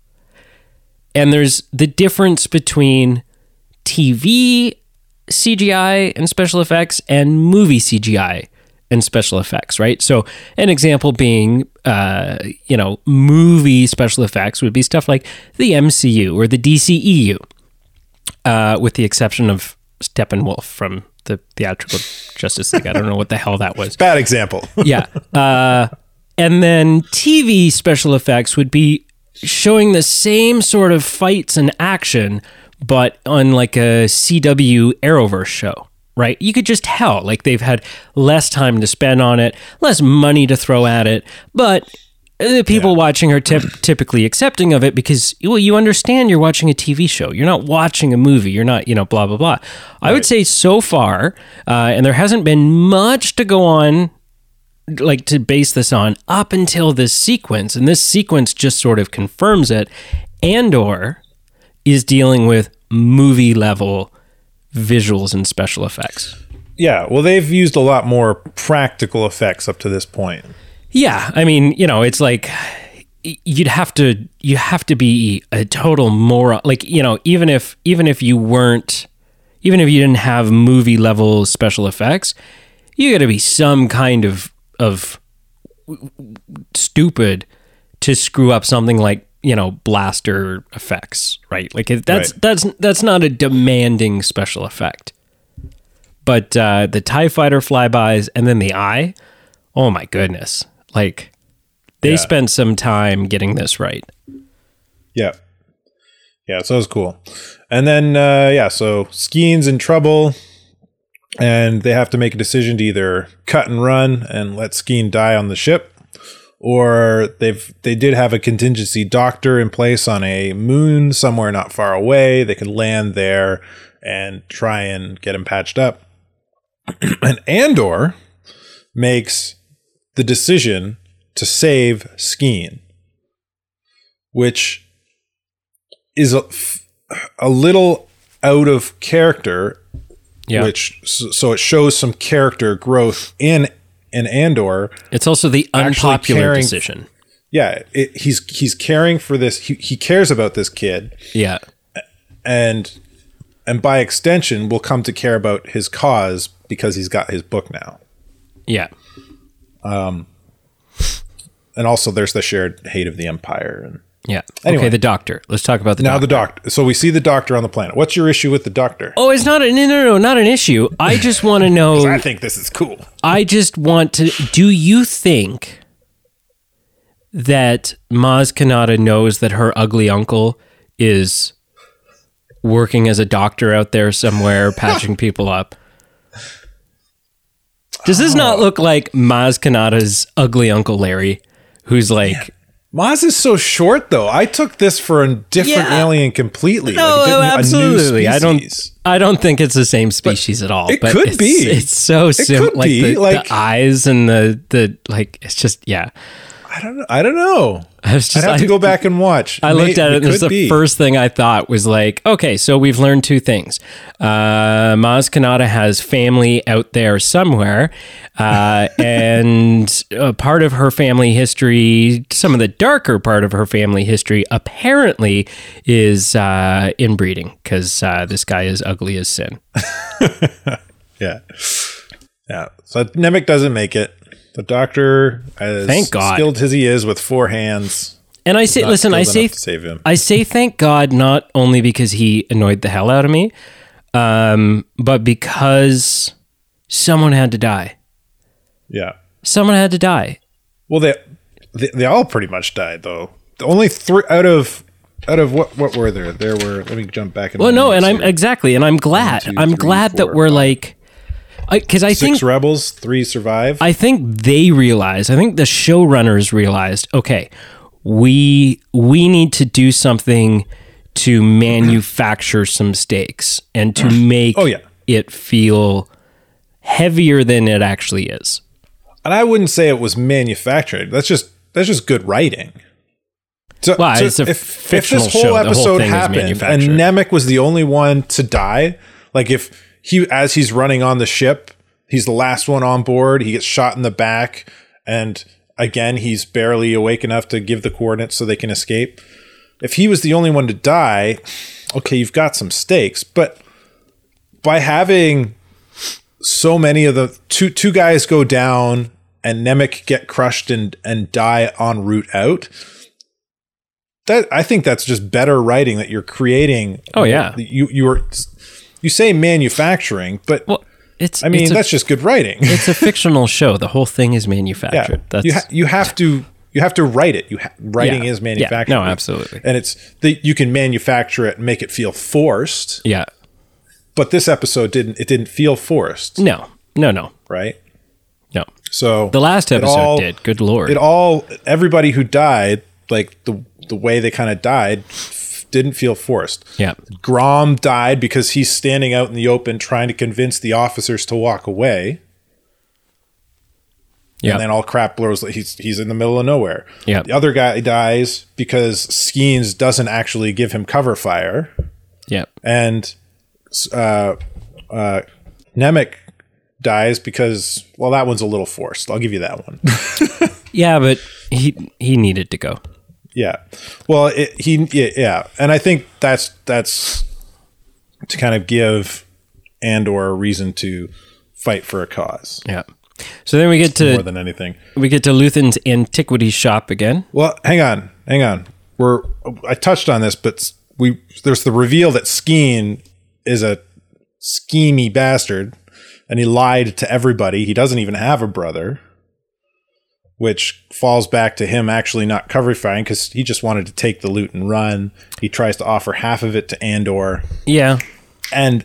And there's the difference between TV CGI and special effects and movie CGI and special effects, right? So, an example being, uh, you know, movie special effects would be stuff like the MCU or the DCEU, uh, with the exception of Steppenwolf from the theatrical <laughs> Justice League. I don't know what the hell that was. Bad example. <laughs> yeah. Uh, and then TV special effects would be showing the same sort of fights and action, but on like a CW Arrowverse show, right? You could just tell like they've had less time to spend on it, less money to throw at it, but the people yeah. watching are tip- typically accepting of it because well you understand you're watching a tv show you're not watching a movie you're not you know blah blah blah right. i would say so far uh, and there hasn't been much to go on like to base this on up until this sequence and this sequence just sort of confirms it andor is dealing with movie level visuals and special effects. Yeah well they've used a lot more practical effects up to this point. Yeah i mean you know it's like you'd have to you have to be a total moron like you know even if even if you weren't even if you didn't have movie level special effects you got to be some kind of of stupid to screw up something like you know blaster effects right? Like that's right. that's that's not a demanding special effect. But uh the tie fighter flybys and then the eye oh my goodness. Like they yeah. spent some time getting this right. Yeah. Yeah so it was cool. And then uh yeah so skeen's in trouble and they have to make a decision to either cut and run and let skeen die on the ship, or they've they did have a contingency doctor in place on a moon somewhere not far away. They could land there and try and get him patched up. <clears throat> and Andor makes the decision to save Skeen, which is a, a little out of character yeah. Which so it shows some character growth in in Andor. It's also the unpopular caring, decision. Yeah, it, he's he's caring for this. He, he cares about this kid. Yeah, and and by extension, will come to care about his cause because he's got his book now. Yeah. Um. And also, there's the shared hate of the Empire and yeah. Anyway, okay, the doctor. Let's talk about the now doctor. the doctor. So we see the doctor on the planet. What's your issue with the doctor? Oh, it's not a no, no, no, not an issue. I just want to <laughs> know. I think this is cool. I just want to. Do you think that Maz Kanata knows that her ugly uncle is working as a doctor out there somewhere, <laughs> patching people up? Does this oh. not look like Maz Kanata's ugly uncle Larry, who's like? Yeah Maz is so short, though. I took this for a different yeah. alien completely. No, like absolutely. I don't. I don't think it's the same species but at all. It but could it's, be. It's so simple. Like, the, like the eyes and the the like. It's just yeah. I don't know. I don't know. I was just, I'd have I, to go back and watch. I looked at it, it and the be. first thing I thought was like, okay, so we've learned two things. Uh, Maz Kanata has family out there somewhere, uh, <laughs> and a part of her family history, some of the darker part of her family history, apparently is uh, inbreeding because uh, this guy is ugly as sin. <laughs> yeah, yeah. So Nemik doesn't make it. The doctor, as thank God. skilled as he is with four hands, and I say, listen, I say, save him. I say, thank God, not only because he annoyed the hell out of me, um, but because someone had to die. Yeah, someone had to die. Well, they, they they all pretty much died though. Only three out of out of what what were there? There were. Let me jump back. Well, no, and I'm exactly, and I'm glad. Two, I'm glad four, that we're five. like because I, I think six rebels, three survive. I think they realized. I think the showrunners realized. Okay, we we need to do something to manufacture some stakes and to mm. make Oh, yeah. it feel heavier than it actually is. And I wouldn't say it was manufactured. That's just that's just good writing. So, Well, so it's a if, if fictional this whole show, the whole episode happened and. Nemik was the only one to die, like if he as he's running on the ship, he's the last one on board, he gets shot in the back, and again he's barely awake enough to give the coordinates so they can escape. If he was the only one to die, okay, you've got some stakes, but by having so many of the two two guys go down and Nemik get crushed and and die en route out. That I think that's just better writing that you're creating. Oh, yeah. you you are you say manufacturing, but Well, it's I mean it's a, that's just good writing. <laughs> it's a <laughs> fictional show. The whole thing is yeah, manufactured. That's you ha- you have to you have to write it. You ha- writing Yeah. is Yeah. No, absolutely. and it's the, you can manufacture it and make it feel forced. yeah. But this episode didn't. It didn't feel forced, No. No, no. right? No. So The last episode all- did. Good lord. it all everybody who died like the the way they kind of died didn't feel forced yeah. grom died because he's standing out in the open trying to convince the officers to walk away Yeah. and then all crap blows he's he's in the middle of nowhere Yeah. the other guy dies because skeens doesn't actually give him cover fire yeah. and uh uh Nemik dies because well that one's a little forced i'll give you that one <laughs> Yeah, but he he needed to go. Yeah. Well, it, he yeah, and I think that's that's to kind of give Andor a reason to fight for a cause Yeah. So then we get to more than anything. we get to Luthen's antiquity shop again. Well, hang on, hang on. We're I touched on this, but we there's the reveal that Skeen is a schemy bastard, and he lied to everybody. He doesn't even have a brother. Which falls back to him actually not cover firing because he just wanted to take the loot and run. He tries to offer half of it to Andor. Yeah. and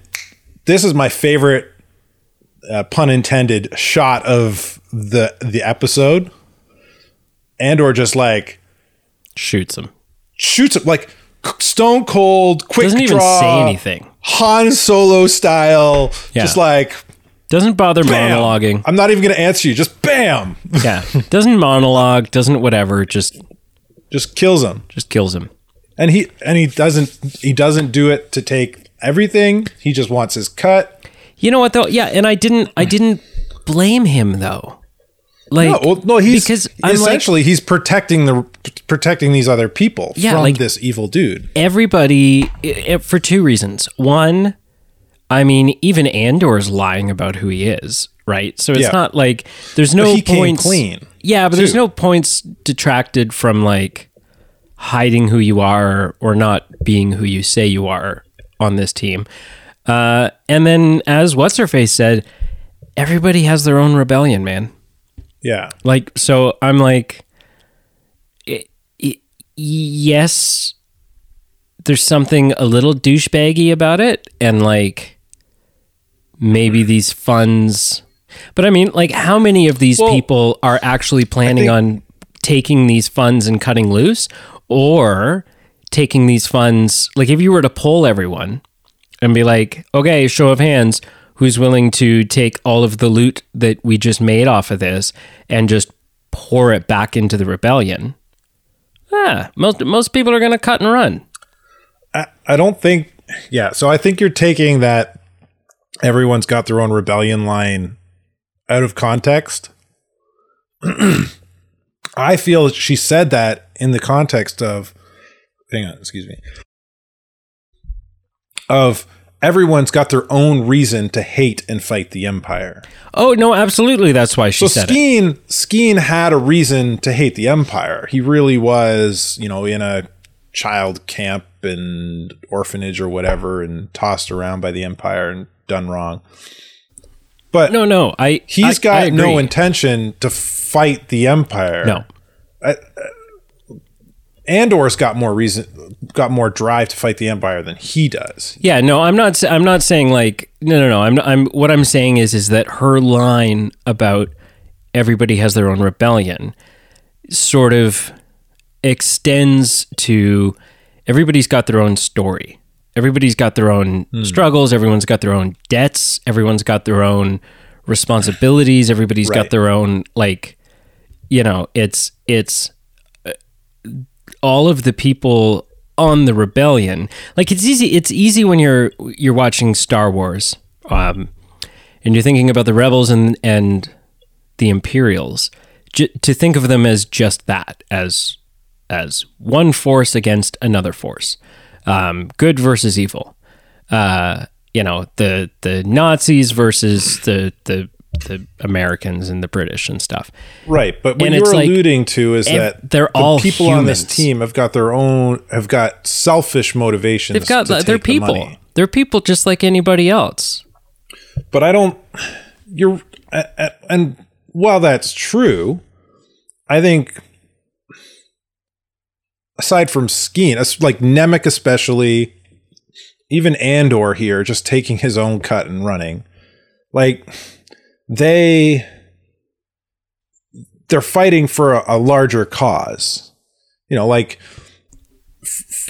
this is my favorite uh, pun intended shot of the the episode andor just like Shoots him. shoots him like stone cold quick draw, Doesn't even say anything. han solo style Yeah. just like Doesn't bother bam. monologuing. i'm not even gonna answer you just bam Yeah. Doesn't monologue, doesn't whatever, just just kills him just kills him. and he and he doesn't he doesn't do it to take everything he just wants his cut You know what though? Yeah, and I didn't I hmm. didn't blame him though. Like no, well, no, he's because I'm like essentially he's protecting the protecting these other people Yeah, from like- this evil dude. everybody i- i- for two reasons. One, I mean, even Andor's lying about who he is, right? So it's Yeah. not like there's no points clean, Yeah, but there's no points detracted from like hiding who you are or not being who you say you are on this team. Uh, and then, as what's her face said, everybody has their own rebellion, man. Yeah, Like, so I'm like, i- i- yes, there's something a little douchebaggy about it, and like maybe these funds. But I mean, like, how many of these Well, people are actually planning think- on taking these funds and cutting loose, or taking these funds? Like, if you were to poll everyone and be like, okay, show of hands, who's willing to take all of the loot that we just made off of this and just pour it back into the rebellion? Ah, most most people are going to cut and run. I, I don't think. Yeah, so I think you're taking that everyone's got their own rebellion line out of context. <clears throat> I feel she said that in the context of. Hang on, excuse me. Of everyone's got their own reason to hate and fight the empire. Oh no, absolutely. That's why she So said it. Skeen Skeen had a reason to hate the Empire. He really was, you know, in a child camp and orphanage or whatever, and tossed around by the Empire and done wrong. But No, no, I. he's I- got I no intention to fight the Empire. No, uh, Andor's got more reason, got more drive to fight the Empire than he does. yeah, no. I'm not. I'm not saying like no, no, no. I'm. I'm. What I'm saying is, is that her line about everybody has their own rebellion, sort of extends to everybody's got their own story. Everybody's got their own Hmm. struggles. Everyone's got their own debts. Everyone's got their own responsibilities. Everybody's got their own like, you know, it's it's uh, all of the people on the rebellion. Like it's easy. It's easy when you're you're watching Star Wars, um, and you're thinking about the rebels and and the Imperials, j- to think of them as just that, as as one force against another force, um, good versus evil. Uh, you know, the the Nazis versus the the the Americans and the British and stuff. Right, but what And you're it's like alluding to is that they're the all people on this team have got their own, have got selfish motivations. They've got they're the people. money. They're people just like anybody else. but I don't. You're and while that's true, I think aside from Skeen, like Nemik especially, even Andor here, just taking his own cut and running, like they they're fighting for a, a larger cause. You know, like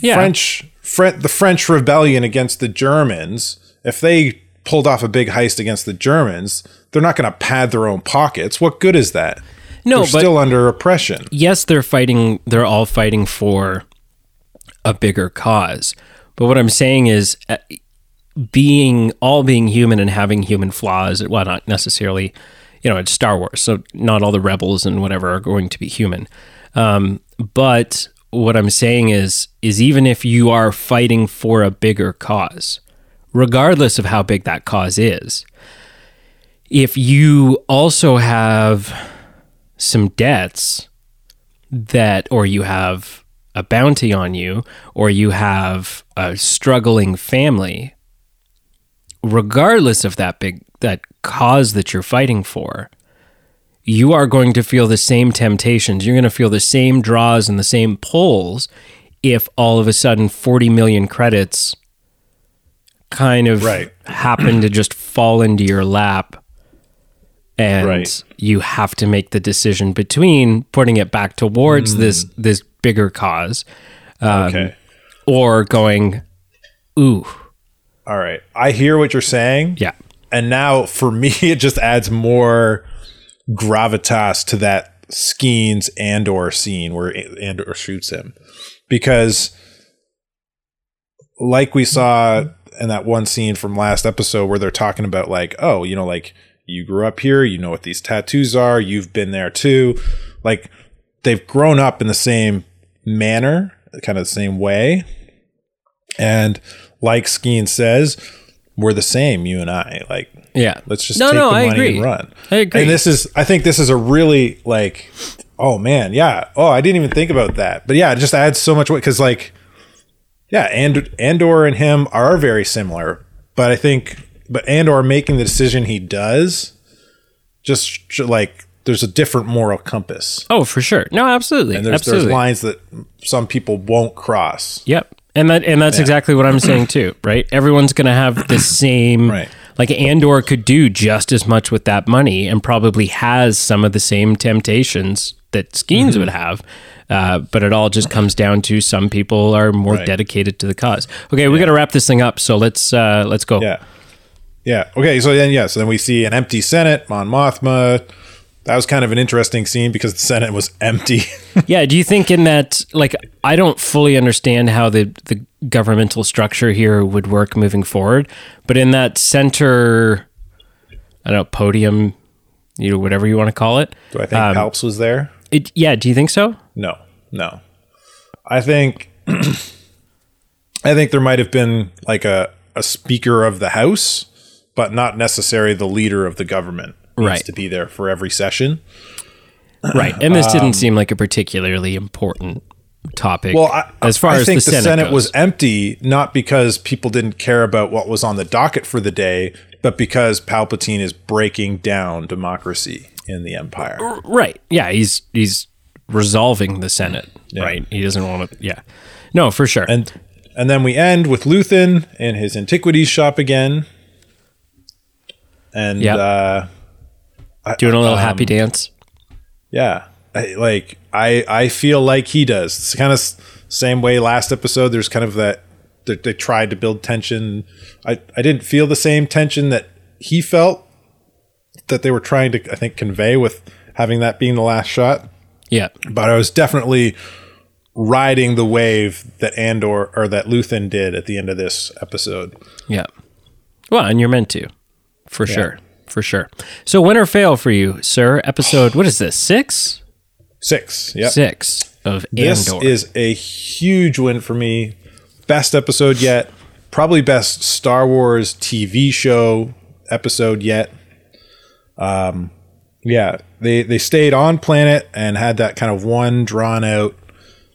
Yeah, French, Fre- the French rebellion against the Germans. If they pulled off a big heist against the Germans, they're not going to pad their own pockets. What good is that? No, they're but still under oppression. yes, they're fighting. They're all fighting for a bigger cause. But what I'm saying is, uh, being all being human and having human flaws. Well, not necessarily. You know, it's Star Wars, so not all the rebels and whatever are going to be human. Um, but what I'm saying is, is even if you are fighting for a bigger cause, regardless of how big that cause is, if you also have some debts that or you have a bounty on you or you have a struggling family regardless of that big that cause that you're fighting for you are going to feel the same temptations you're going to feel the same draws and the same pulls if all of a sudden 40 million credits kind of Right. happen to just fall into your lap and Right. you have to make the decision between putting it back towards Hmm. this this bigger cause okay. or going ooh All right. I hear what you're saying. yeah And now for <laughs> me, it just adds more gravitas to that Skeens Andor scene where Andor shoots him. Because, like we saw in that one scene from last episode where they're talking about, like, oh, you know, like you grew up here, you know what these tattoos are, you've been there too. Like, they've grown up in the same manner, kind of the same way. And like Skeen says, we're the same, you and I. Like, yeah let's just no take no the i money agree and run. i agree And this is, I think this is a really like, oh man, yeah. Oh, I didn't even think about that. But yeah, it just adds so much weight because, like, yeah, and Andor and him are very similar. But I think, but Andor making the decision he does, just like, there's a different moral compass. oh for sure no absolutely And there's, absolutely there's lines that some people won't cross. Yep. And that and that's exactly what I'm saying too, <clears throat> right? Everyone's going to have the same Right. like Andor could do just as much with that money and probably has some of the same temptations that Skeens Mm-hmm. would have. Uh, but it all just comes down to some people are more Right. dedicated to the cause. Okay, we got to wrap this thing up, so let's uh, let's go. Yeah. Yeah. Okay. So then, yeah. So then we see an empty Senate, Mon Mothma. That was kind of an interesting scene because the Senate was empty. <laughs> Yeah, do you think in that like I don't fully understand how the the governmental structure here would work moving forward, but in that center I don't know, podium, you know, whatever you want to call it. Do I think um, Palps was there? it yeah, do you think so? No. No. I think. <clears throat> I think there might have been like a a speaker of the House, but not necessarily the leader of the government. Needs Right. to be there for every session. Right. And this Um, didn't seem like a particularly important topic Well, I, as far I as think the Senate, goes. was empty, not because people didn't care about what was on the docket for the day, but because Palpatine is breaking down democracy in the Empire. Right. Yeah, he's he's resolving the Senate, right? He doesn't want to yeah. No, for sure. And and then we end with Luthen in his antiquities shop again. And Yep. uh Doing a little um, happy dance. yeah, I, like I I feel like he does. It's kind of same way last episode. There's kind of that they, they tried to build tension. I I didn't feel the same tension that he felt that they were trying to I think convey with having that being the last shot. Yeah. But I was definitely riding the wave that Andor or that Luthen did at the end of this episode. Yeah. Well, and you're meant to, for sure, for sure. So, win or fail for you, sir? Episode what is this? Six. Six. Yeah. Six of This Andor. is a huge win for me. Best episode yet. Probably best Star Wars TV show episode yet. Um, yeah, they they stayed on planet and had that kind of one drawn out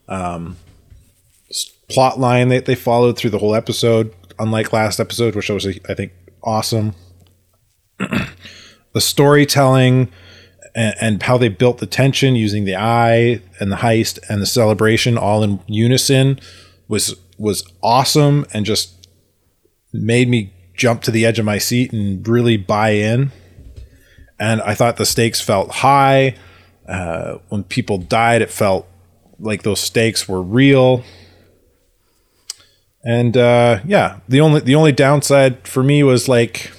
um, plot line that they followed through the whole episode. Unlike last episode, which was I think awesome. The storytelling and, and how they built the tension using the eye and the heist and the celebration all in unison was was awesome and just made me jump to the edge of my seat and really buy in. And I thought the stakes felt high. Uh, when people died, it felt like those stakes were real. And uh, yeah, the only the only downside for me was like,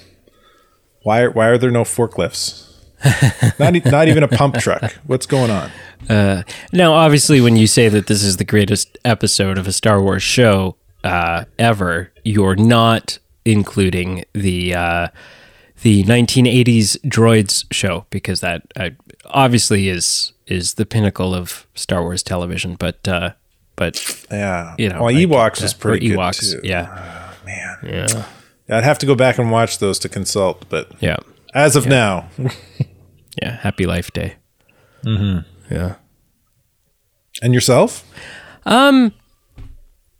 why why are there no forklifts? <laughs> not, e- not even a pump truck. What's going on? now, obviously, when you say that this is the greatest episode of a Star Wars show uh, ever, you're not including the uh, the 1980s droids show because that uh, obviously is is the pinnacle of Star Wars television. But uh, but Yeah, you know, well, like, Ewoks uh, was or pretty good Ewoks, too. yeah, Man, yeah, I'd have to go back and watch those to consult. But yeah, as of now, <laughs> yeah. Happy Life Day. Mm-hmm. Yeah. and yourself, Um,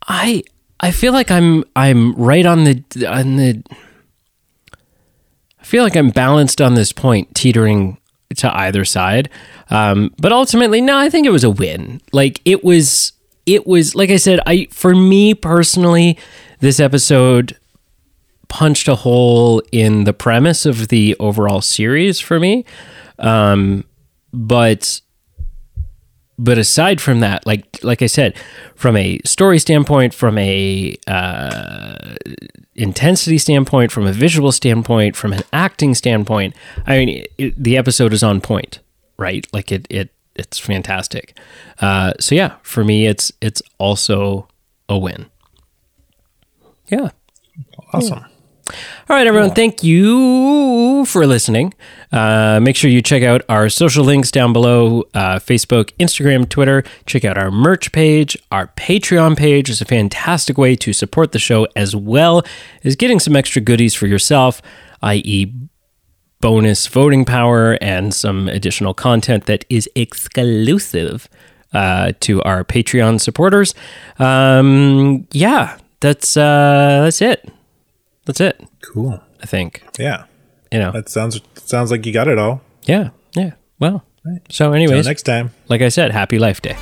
I I feel like I'm I'm right on the on the I feel like I'm balanced on this point, teetering to either side. Um, but ultimately, no, I think it was a win. Like it was it was like I said, I for me personally, this episode punched a hole in the premise of the overall series for me. Um, but but aside from that, like like I said, from a story standpoint, from a uh, intensity standpoint, from a visual standpoint, from an acting standpoint, I mean, it, the episode is on point, right? Like it it it's fantastic. Uh, so yeah, for me, it's it's also a win. Yeah. awesome. All right, everyone. Thank you for listening. Uh, make sure you check out our social links down below uh, Facebook, Instagram, Twitter. Check out our merch page. Our Patreon page is a fantastic way to support the show as well as getting some extra goodies for yourself, i.e., bonus voting power and some additional content that is exclusive uh, to our Patreon supporters. Um, yeah, that's uh, that's it. That's it. Cool. I think. Yeah, You know. that sounds sounds like you got it all. Yeah. Yeah. Well. So, Till anyways, next time. like I said, happy Life Day.